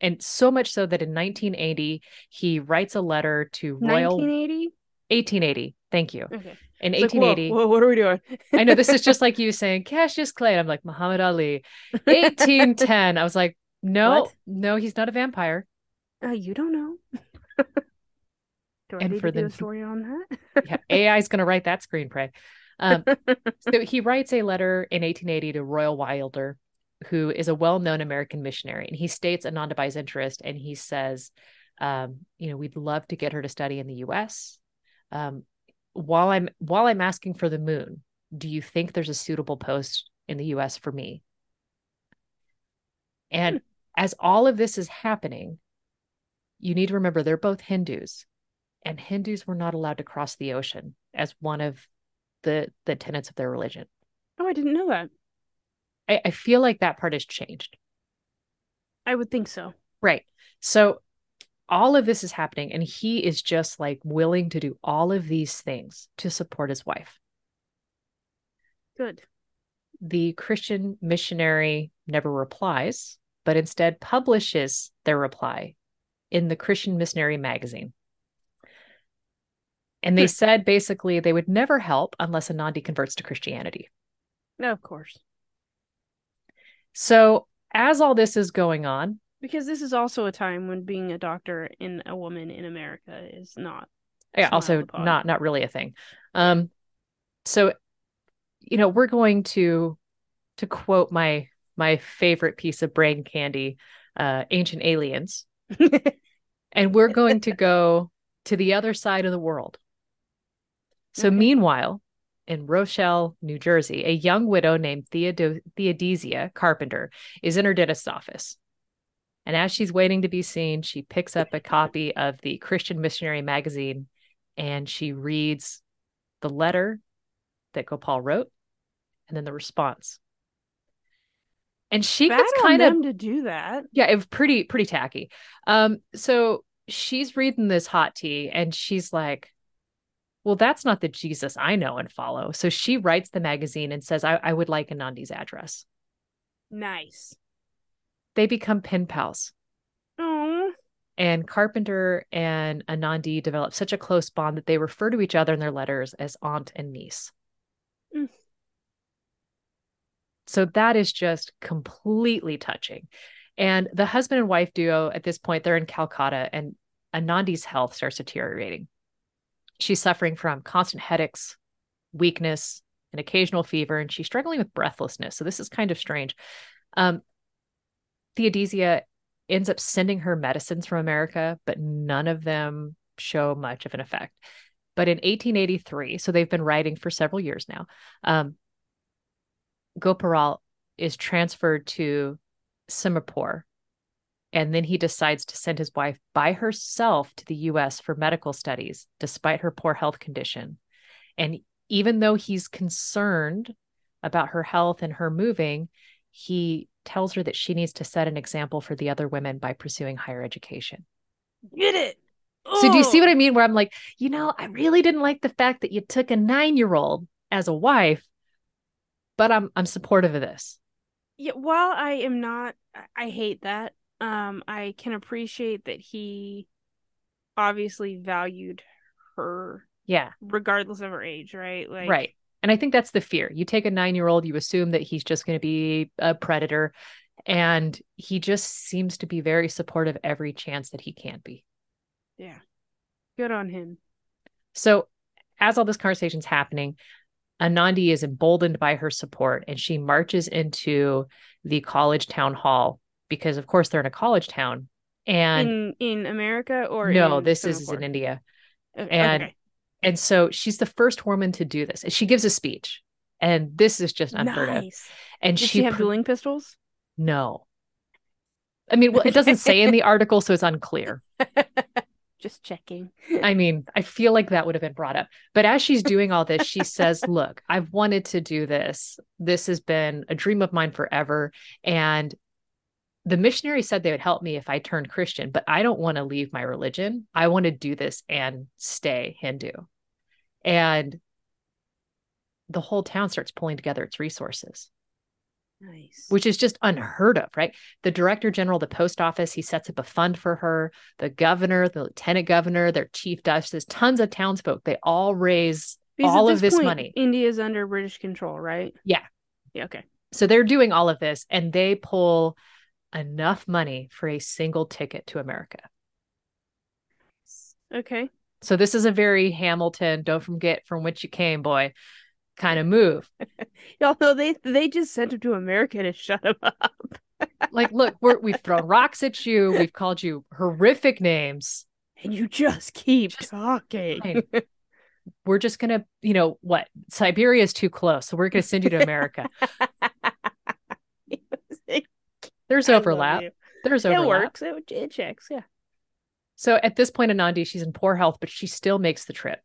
And so much so that in 1980, he writes a letter to Royal 1980? 1880. Thank you. Okay. In It's like, whoa, 1880. whoa, what are we doing? I know this is just like you saying Cassius Clay. I'm like Muhammad Ali. 1810. I was like, no, What? no, he's not a vampire. Uh, you don't know. Do I And need for to do the- a story on that? Yeah, AI is going to write that screenplay. Um, so he writes a letter in 1880 to Royal Wilder, who is a well-known American missionary, and he states Anandabai's interest, and he says, um, you know, we'd love to get her to study in the U.S. Um, while I'm while I'm asking for the moon, do you think there's a suitable post in the U.S. for me? And as all of this is happening, you need to remember they're both Hindus, and Hindus were not allowed to cross the ocean as one of the the tenets of their religion. Oh, I didn't know that. I, I feel like that part has changed. I would think so. Right. So all of this is happening, and he is just like willing to do all of these things to support his wife. Good. The Christian missionary never replies, but instead publishes their reply in the Christian Missionary magazine. And they Hmm. said basically they would never help unless Anandi converts to Christianity. No, of course. So, as all this is going on, Because this is also a time when being a doctor in a woman in America is not. yeah, also not not really a thing. Um, so, you know, we're going to to quote my my favorite piece of brain candy, uh, Ancient Aliens, and we're going to go to the other side of the world. So, Okay. meanwhile, in Roselle, New Jersey, a young widow named Theodo- Theodosia Carpenter is in her dentist's office. And as she's waiting to be seen, she picks up a copy of the Christian Missionary magazine and she reads the letter that Gopal wrote and then the response. And she Bad gets kind of to do that. yeah, it was pretty pretty tacky. Um, so she's reading this hot tea and she's like, Well, that's not the Jesus I know and follow. So she writes the magazine and says, I, I would like Anandi's address. Nice. They become pen pals. Oh, And Carpenter and Anandi develop such a close bond that they refer to each other in their letters as aunt and niece. Mm. So that is just completely touching. And the husband and wife duo at this point, they're in Calcutta, and Anandi's health starts deteriorating. She's suffering from constant headaches, weakness, an occasional fever, and she's struggling with breathlessness. So this is kind of strange. Um, Theodosia ends up sending her medicines from America, but none of them show much of an effect. But in 1883, so they've been writing for several years now, um, Gopalrao is transferred to Serampore. And then he decides to send his wife by herself to the US for medical studies, despite her poor health condition. And even though he's concerned about her health and her moving, he tells her that she needs to set an example for the other women by pursuing higher education. get it. So do you see what. I mean? Where I'm like, you know, I really didn't like the fact that you took a nine year old as a wife, but I'm I'm supportive of this. Yeah, while I am not, I hate that. Um, I can appreciate that he obviously valued her Yeah, regardless of her age, right? Like, right. And I think that's the fear. You take a nine year old, you assume that he's just going to be a predator, and he just seems to be very supportive every chance that he can be. Yeah. Good on him. So, as all this conversation's happening, Anandi is emboldened by her support and she marches into the college town hall because, of course, they're in a college town. And in in America or no, this is in India. Okay, and- okay. And so she's the first woman to do this. And she gives a speech. And this is just unheard of. And Does she, she have dueling pistols? no. I mean, well, it doesn't say in the article, so it's unclear. Just checking. I mean, I feel like that would have been brought up. But as she's doing all this, she says, Look, I've wanted to do this. This has been a dream of mine forever. And the missionary said they would help me if I turned Christian, but I don't want to leave my religion. I want to do this and stay Hindu. And the whole town starts pulling together its resources Nice. which is just unheard of, right? The director general of the post office, he sets up a fund for her. The governor, the lieutenant governor, their chief justice, tons of townsfolk, they all raise Because all at of this point, money. India's under British control, right? Yeah. Yeah. Okay. So they're doing all of this and they pull enough money for a single ticket to America. Okay. So this is a very Hamilton, don't forget from which you came, boy, kind of move. Although they they just sent him to America to shut him up. Like, look, we're, we've thrown rocks at you, we've called you horrific names. And you just keep Just talking. fine. We're just gonna, you know, what? Siberia is too close, so we're gonna send you to America. There's overlap. There's It overlap. works. It, it checks. Yeah. So at this point, Anandi, she's in poor health, but she still makes the trip.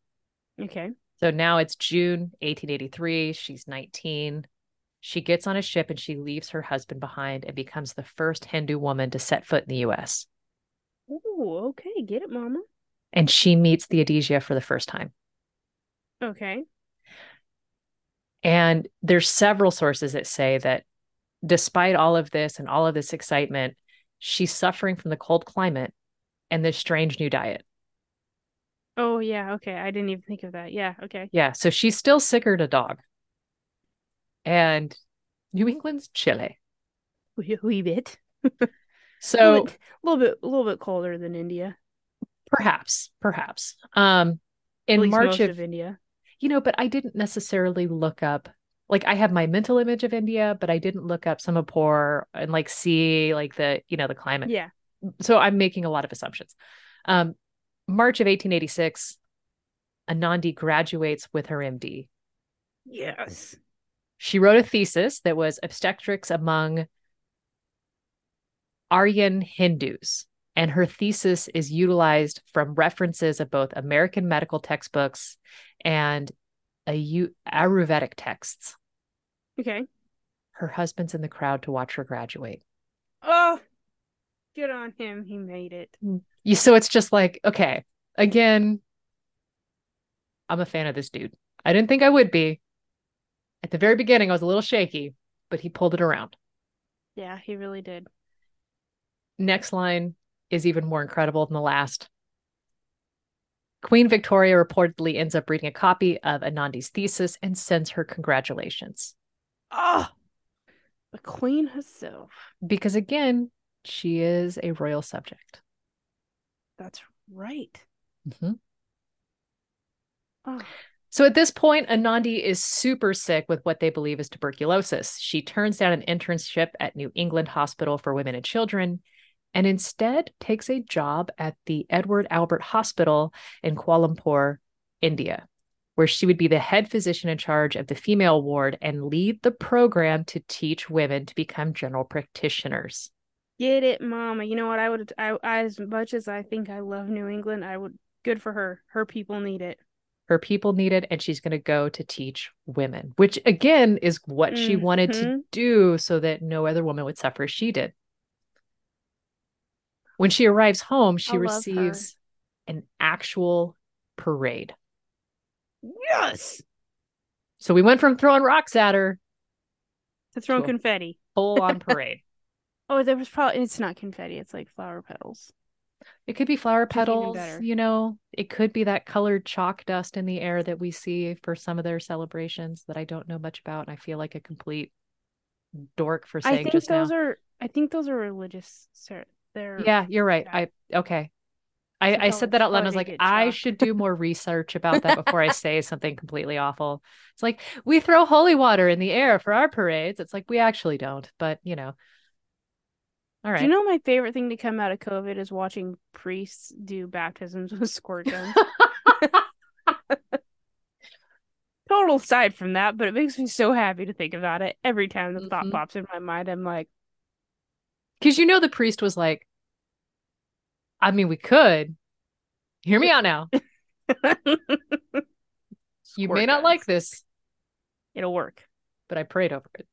Okay. So now it's June 1883. She's 19. She gets on a ship and she leaves her husband behind and becomes the first Hindu woman to set foot in the US. Oh, okay. Get it, mama. And she meets Theodosia for the first time. Okay. And there's several sources that say that despite all of this and all of this excitement, she's suffering from the cold climate and this strange new diet. Oh, yeah. Okay. I didn't even think of that. Yeah. Okay. Yeah. So she's still sicker to dog. And New England's chilly. Wee, wee bit. So a little bit, a little bit, a little bit colder than India. perhaps, perhaps. Um in March of, of India. you know, but I didn't necessarily look up like I have my mental image of India, but I didn't look up Singapore and like see like the, you know, the climate. Yeah. so I'm making a lot of assumptions. Um, March of 1886, Anandi graduates with her MD. Yes. She wrote a thesis that was obstetrics among Aryan Hindus, and her thesis is utilized from references of both American medical textbooks and a U- Ayurvedic texts. Okay. Her husband's in the crowd to watch her graduate. Oh, good on him. He made it. Mm. You, so it's just like, okay, again, I'm a fan of this dude. I didn't think I would be. At the very beginning, I was a little shaky, but he pulled it around. Yeah, he really did. Next line is even more incredible than the last. Queen Victoria reportedly ends up reading a copy of Anandi's thesis and sends her congratulations. Oh, the queen herself. Because again, she is a royal subject. That's right. Mhm. Oh, So at this point, Anandi is super sick with what they believe is tuberculosis. She turns down an internship at New England Hospital for Women and Children and instead takes a job at the Edward Albert Hospital in Kolhapur, India, where she would be the head physician in charge of the female ward and lead the program to teach women to become general practitioners. get it, mama. You know what? I would. I as much as I think I love New England, I would. Good for her. Her people need it. Her people need it, and she's going to go to teach women, which again is what she mm-hmm. wanted to do so that no other woman would suffer as she did. When she arrives home, she I receives an actual parade. Yes. So we went from throwing rocks at her, To throw Cool. confetti. full on parade. Oh, there was probably. It's not confetti. It's like flower petals. It could be flower petals, you know, it could be that colored chalk dust in the air that we see for some of their celebrations that I don't know much about. And I feel like a complete dork for saying I think just those now. are. I think those are religious. They're. Yeah, you're right. Yeah. I okay. I, So I said that out loud. I was like, I should do more research about that before I say something completely awful. It's like we throw holy water in the air for our parades. It's like we actually don't, but you know. All right. Do you know my favorite thing to come out of COVID is watching priests do baptisms with squirt guns? Total aside from that, but it makes me so happy to think about it. Every time the thought Mhm. pops in my mind, I'm like, Because you know the priest was like, I mean, we could. Hear me out now. You may "Squirt not like this, It'll work. but I prayed over it.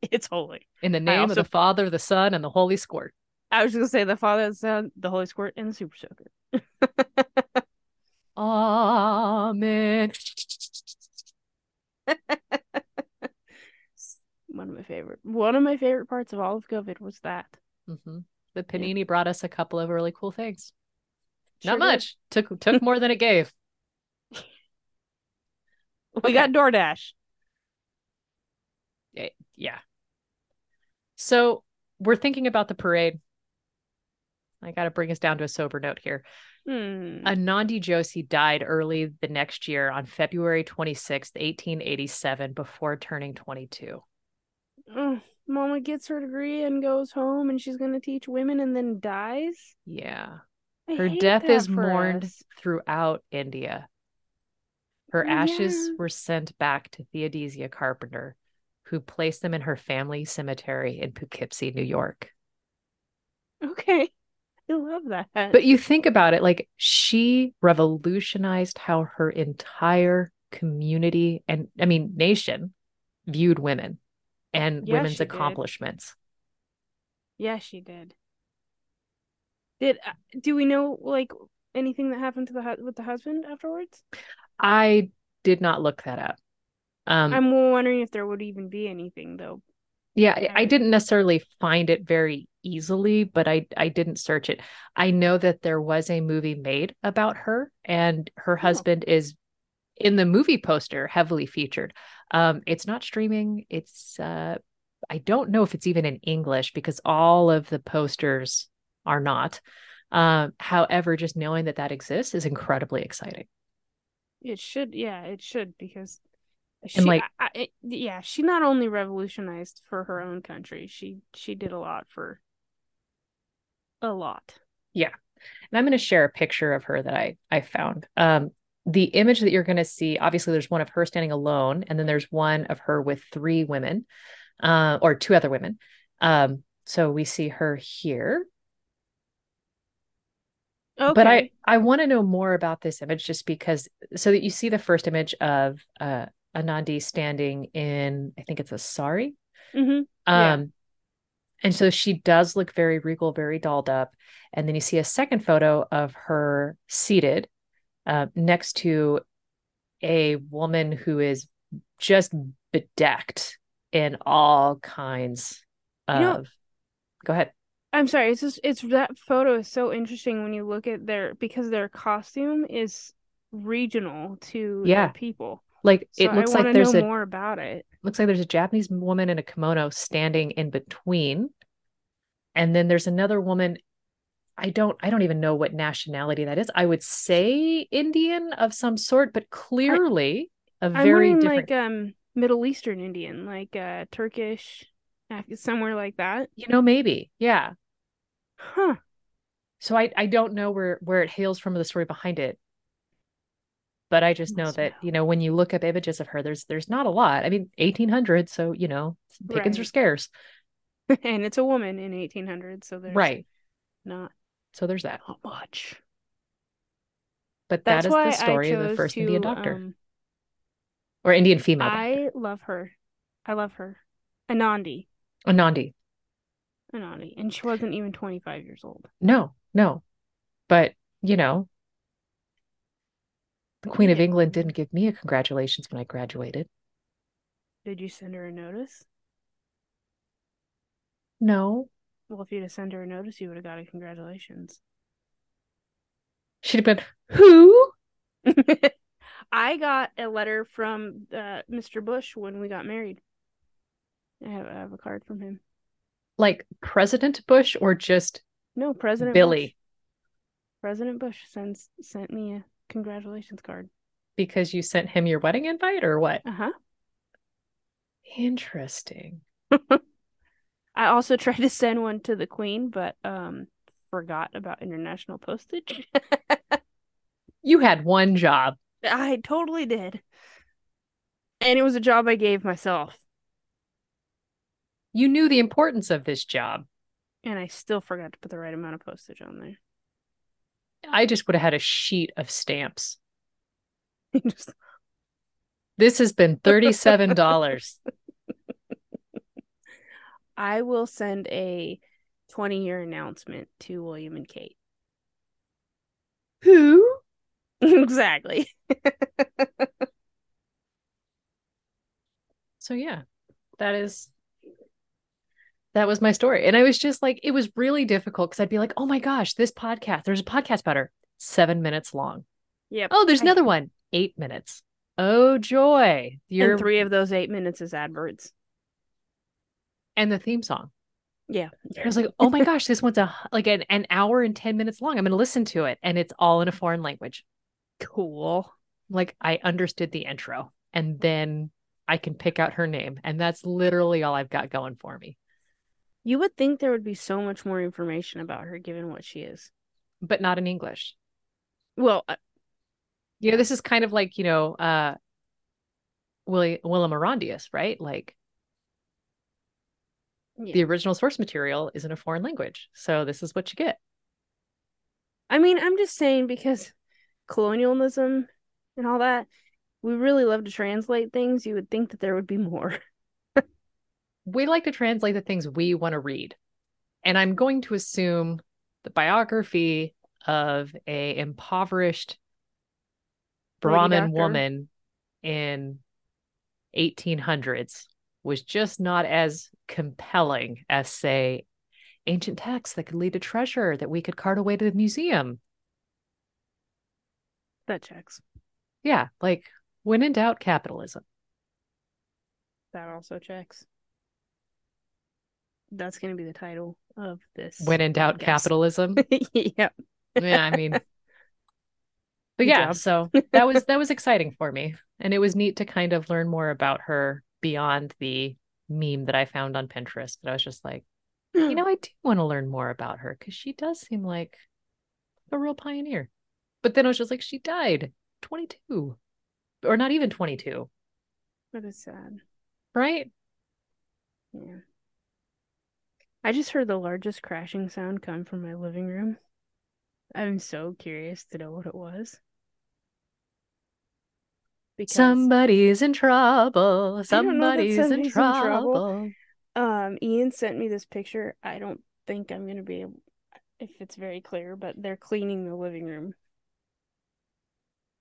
It's holy. In the name of the Father, the Son, and the Holy Squirt. I was just gonna say the Father, the Son, the Holy Squirt, and the Super Soaker. Amen. One of my favorite. One of my favorite parts of all of COVID was that. hmm The panini brought us a couple of really cool things. Sure Not did. much. Took took more than it gave. We got DoorDash. Eh, Yeah. So we're thinking about the parade. I got to bring us down to a sober note here. Hmm. Anandi Joshi died early the next year on February 26th, 1887, before turning 22. Oh, Mama gets her degree and goes home, and she's gonna teach women, and then dies. Yeah. I Her death is mourned us. throughout India. Her Oh, ashes yeah. were sent back to Theodosia Carpenter, who placed them in her family cemetery in Poughkeepsie, New York. Okay. I love that. But you think about it, like she revolutionized how her entire community and I mean nation viewed women and Yeah, women's she did. accomplishments. yeah, she did. Did uh, do we know like anything that happened to the hu- with the husband afterwards? I did not look that up. Um, I'm wondering if there would even be anything though. yeah, I, I didn't necessarily find it very easily, but I I didn't search it. I know that there was a movie made about her, and her Oh. husband is in the movie poster heavily featured. Um, it's not streaming. It's uh, I don't know if it's even in English because all of the posters are not. Um, however, just knowing that that exists is incredibly exciting. It should, yeah, it should because she, And, like- I, I, yeah, she not only revolutionized for her own country, she she did a lot for a lot. Yeah, and I'm going to share a picture of her that I I found. Um, the image that you're going to see, obviously, there's one of her standing alone, and then there's one of her with three women, uh, or two other women. Um, so we see her here. Okay, But I I want to know more about this image just because so that you see the first image of uh Anandi standing in I think it's a sari. hmm Yeah. Um and so she does look very regal, very dolled up. And then you see a second photo of her seated uh, next to a woman who is just bedecked in all kinds of You know- go ahead. I'm sorry. It's just it's that photo is so interesting when you look at their because their costume is regional to Yeah. people. Like So it looks like there's know a more about it. looks like there's a Japanese woman in a kimono standing in between. And then there's another woman. I don't I don't even know what nationality that is. I would say Indian of some sort, but clearly a I'm very different. like um Middle Eastern Indian, like uh Turkish, somewhere like that. you know, maybe. Yeah. Huh. So I I don't know where where it hails from the story behind it. But I just know that, you know, when you look up images of her, there's there's not a lot. I mean, 1800, so you know, pickings are scarce. and it's a woman in 1800, so there's Right. not So there's that. not much. But That's that is why the story of the first to, Indian doctor. um, or Indian female doctor. I love her. I love her. Anandi. Anandi. Anandi. And she wasn't even 25 years old. No, no. But, you know, the Queen of England didn't give me a congratulations when I graduated. Did you send her a notice? No. Well, if you'd have sent her a notice, you would have got a congratulations. She'd have been, who? I got a letter from uh, Mr. Bush when we got married. I have, I have a card from him. Like President Bush or just No, President Billy? Bush. President Bush sends sent me a congratulations card. Because you sent him your wedding invite or what? Uh huh. Interesting. I also tried to send one to the Queen, but um forgot about international postage. You had one job. I totally did. And it was a job I gave myself. You knew the importance of this job. And I still forgot to put the right amount of postage on there. I just would have had a sheet of stamps. Just- This has been $37. I will send a 20 year announcement to William and Kate. Who? exactly. So yeah, that is that was my story. And I was just like, it was really difficult because I'd be like, oh my gosh, this podcast, there's a podcast about her, seven minutes long. Yep. Oh, there's I- another one, eight minutes. Oh joy. You're And three of those eight minutes is adverts. And the theme song. Yeah. I was like, oh my gosh, this one's a like an, an hour and 10 minutes long. I'm gonna listen to it. And it's all in a foreign language. cool. Like I understood the intro and then I can pick out her name. And that's literally all I've got going for me. You would think there would be so much more information about her given what she is. But not in English. Well, uh, You know, this is kind of like, you know, uh William Willem Arondius, right? Like yeah. the original source material is in a foreign language. So this is what you get. I mean, I'm just saying because colonialism and all that, we really love to translate things. You would think that there would be more. we like to translate the things we want to read. And I'm going to assume the biography of a impoverished Brahmin woman in 1800s was just not as compelling as say ancient texts that could lead to treasure that we could cart away to the museum. That checks. Yeah, like when in doubt, capitalism. That also checks. That's going to be the title of this. When in doubt, capitalism. yep. Yeah, I mean, but yeah, so that was that was exciting for me, and it was neat to kind of learn more about her beyond the meme that I found on Pinterest. But I was just like, you hmm. know, I do want to learn more about her because she does seem like a real pioneer. But then I was just like, she died 22 or not even 22. That is sad. Right? Yeah. I just heard the largest crashing sound come from my living room. I'm so curious to know what it was. Because somebody's in trouble. Somebody's in, trouble. in trouble. Um, Ian sent me this picture. I don't think I'm gonna be able if it's very clear, but they're cleaning the living room.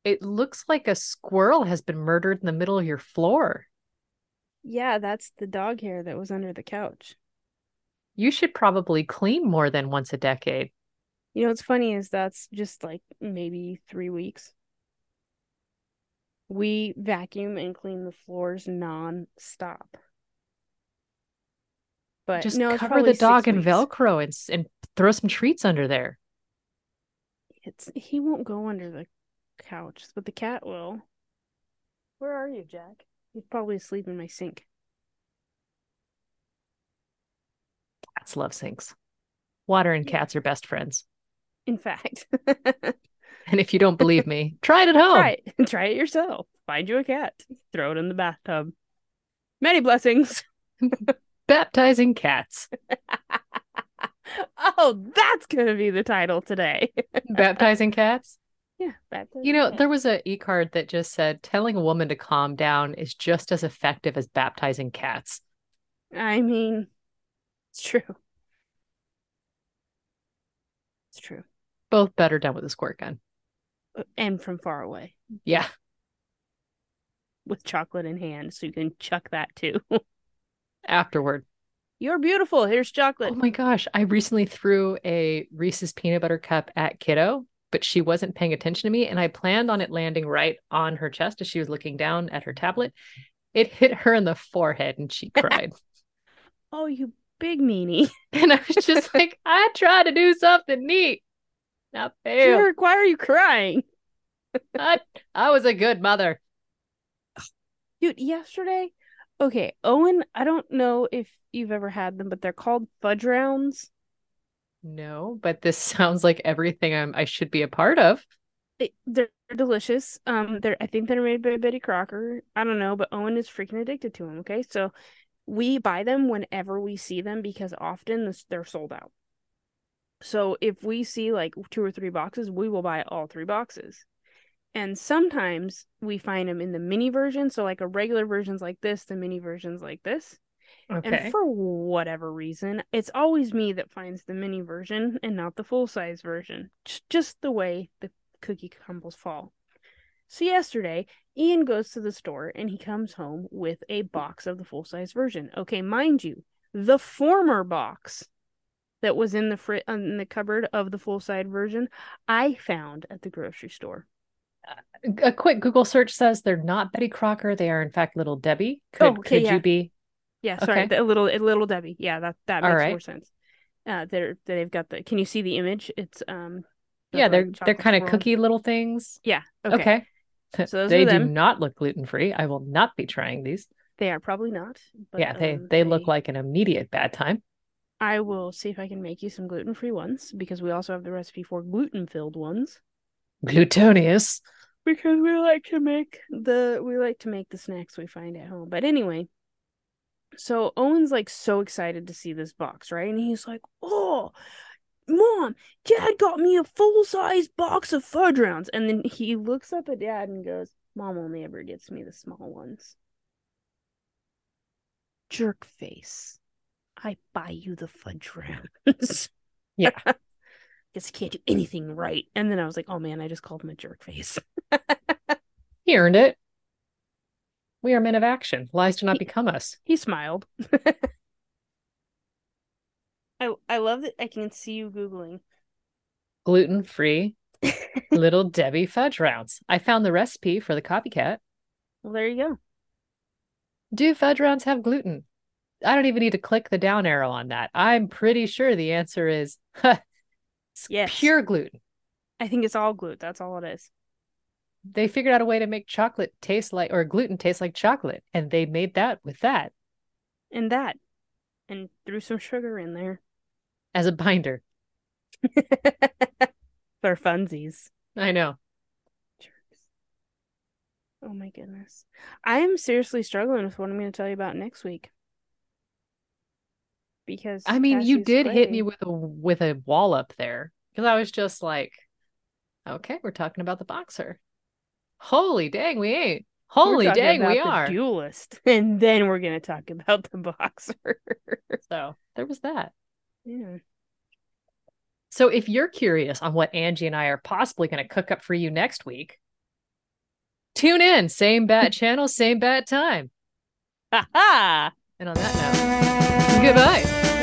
It looks like a squirrel has been murdered in the middle of your floor. Yeah, that's the dog hair that was under the couch. You should probably clean more than once a decade. You know what's funny is that's just like maybe three weeks. We vacuum and clean the floors non-stop. But just no, cover the dog in Velcro and and throw some treats under there. It's he won't go under the couch, but the cat will. Where are you, Jack? He's probably asleep in my sink. Cats love sinks. Water and cats are best friends. In fact. and if you don't believe me, try it at home. Try it. Try it yourself. Find you a cat. Throw it in the bathtub. Many blessings. Baptizing cats. oh, that's gonna be the title today. Baptizing cats? Yeah, baptizing You know, cats. there was a e-card that just said telling a woman to calm down is just as effective as baptizing cats. I mean, it's true. It's true. Both better done with a squirt gun. And from far away. Yeah. With chocolate in hand, so you can chuck that too. Afterward. You're beautiful. Here's chocolate. Oh my gosh. I recently threw a Reese's peanut butter cup at Kiddo, but she wasn't paying attention to me. And I planned on it landing right on her chest as she was looking down at her tablet. It hit her in the forehead and she cried. oh, you big meanie. And I was just like, I tried to do something neat. Not fair. Why are you crying? I, I was a good mother. Dude, yesterday, okay, Owen, I don't know if you've ever had them, but they're called fudge rounds. No, but this sounds like everything I'm I should be a part of. It, they're delicious. Um, they're I think they're made by Betty Crocker. I don't know, but Owen is freaking addicted to them. Okay, so we buy them whenever we see them because often they're sold out. So if we see like two or three boxes, we will buy all three boxes. And sometimes we find them in the mini version. So like a regular version's like this, the mini version's like this. Okay. And for whatever reason, it's always me that finds the mini version and not the full size version. Just the way the cookie crumbles fall. So yesterday, Ian goes to the store and he comes home with a box of the full size version. Okay, mind you, the former box that was in the fr- in the cupboard of the full side version, I found at the grocery store. A quick Google search says they're not Betty Crocker. They are in fact Little Debbie. Could, oh, okay, could yeah. you be? Yeah, sorry, okay. the, little a little Debbie. Yeah, that that makes right. more sense. Uh, they're they've got the. Can you see the image? It's um. Yeah, they're they're kind of cookie little things. Yeah. Okay. okay. So they do not look gluten free. I will not be trying these. They are probably not. But, yeah, they, um, they, they look like an immediate bad time. I will see if I can make you some gluten free ones because we also have the recipe for gluten filled ones. Glutonious. Because we like to make the we like to make the snacks we find at home. But anyway, so Owen's like so excited to see this box, right? And he's like, "Oh, Mom, Dad got me a full size box of fudge rounds. And then he looks up at Dad and goes, Mom only ever gets me the small ones. Jerk face. I buy you the fudge rounds. Yeah. Guess he can't do anything right. And then I was like, oh man, I just called him a jerk face. He earned it. We are men of action. Lies do not He- become us. he smiled. I I love that I can see you googling. Gluten free little Debbie fudge rounds. I found the recipe for the copycat. Well, there you go. Do fudge rounds have gluten? I don't even need to click the down arrow on that. I'm pretty sure the answer is Yes. pure gluten. I think it's all gluten. That's all it is. They figured out a way to make chocolate taste like, or gluten taste like chocolate, and they made that with that And that. And threw some sugar in there. as a binder. For funsies. I know. Jerks. Oh my goodness. I am seriously struggling with what I'm going to tell you about next week. Because I mean, you did hit me with a with a wall up there because I was just like, okay, we're talking about the boxer. Holy dang, we ain't. Holy dang, we are. duelist, and then we're going to talk about the boxer. So there was that. yeah. So if you're curious on what Angie and I are possibly going to cook up for you next week, tune in. Same bat channel, same bat time. Ha ha! And on that note, goodbye.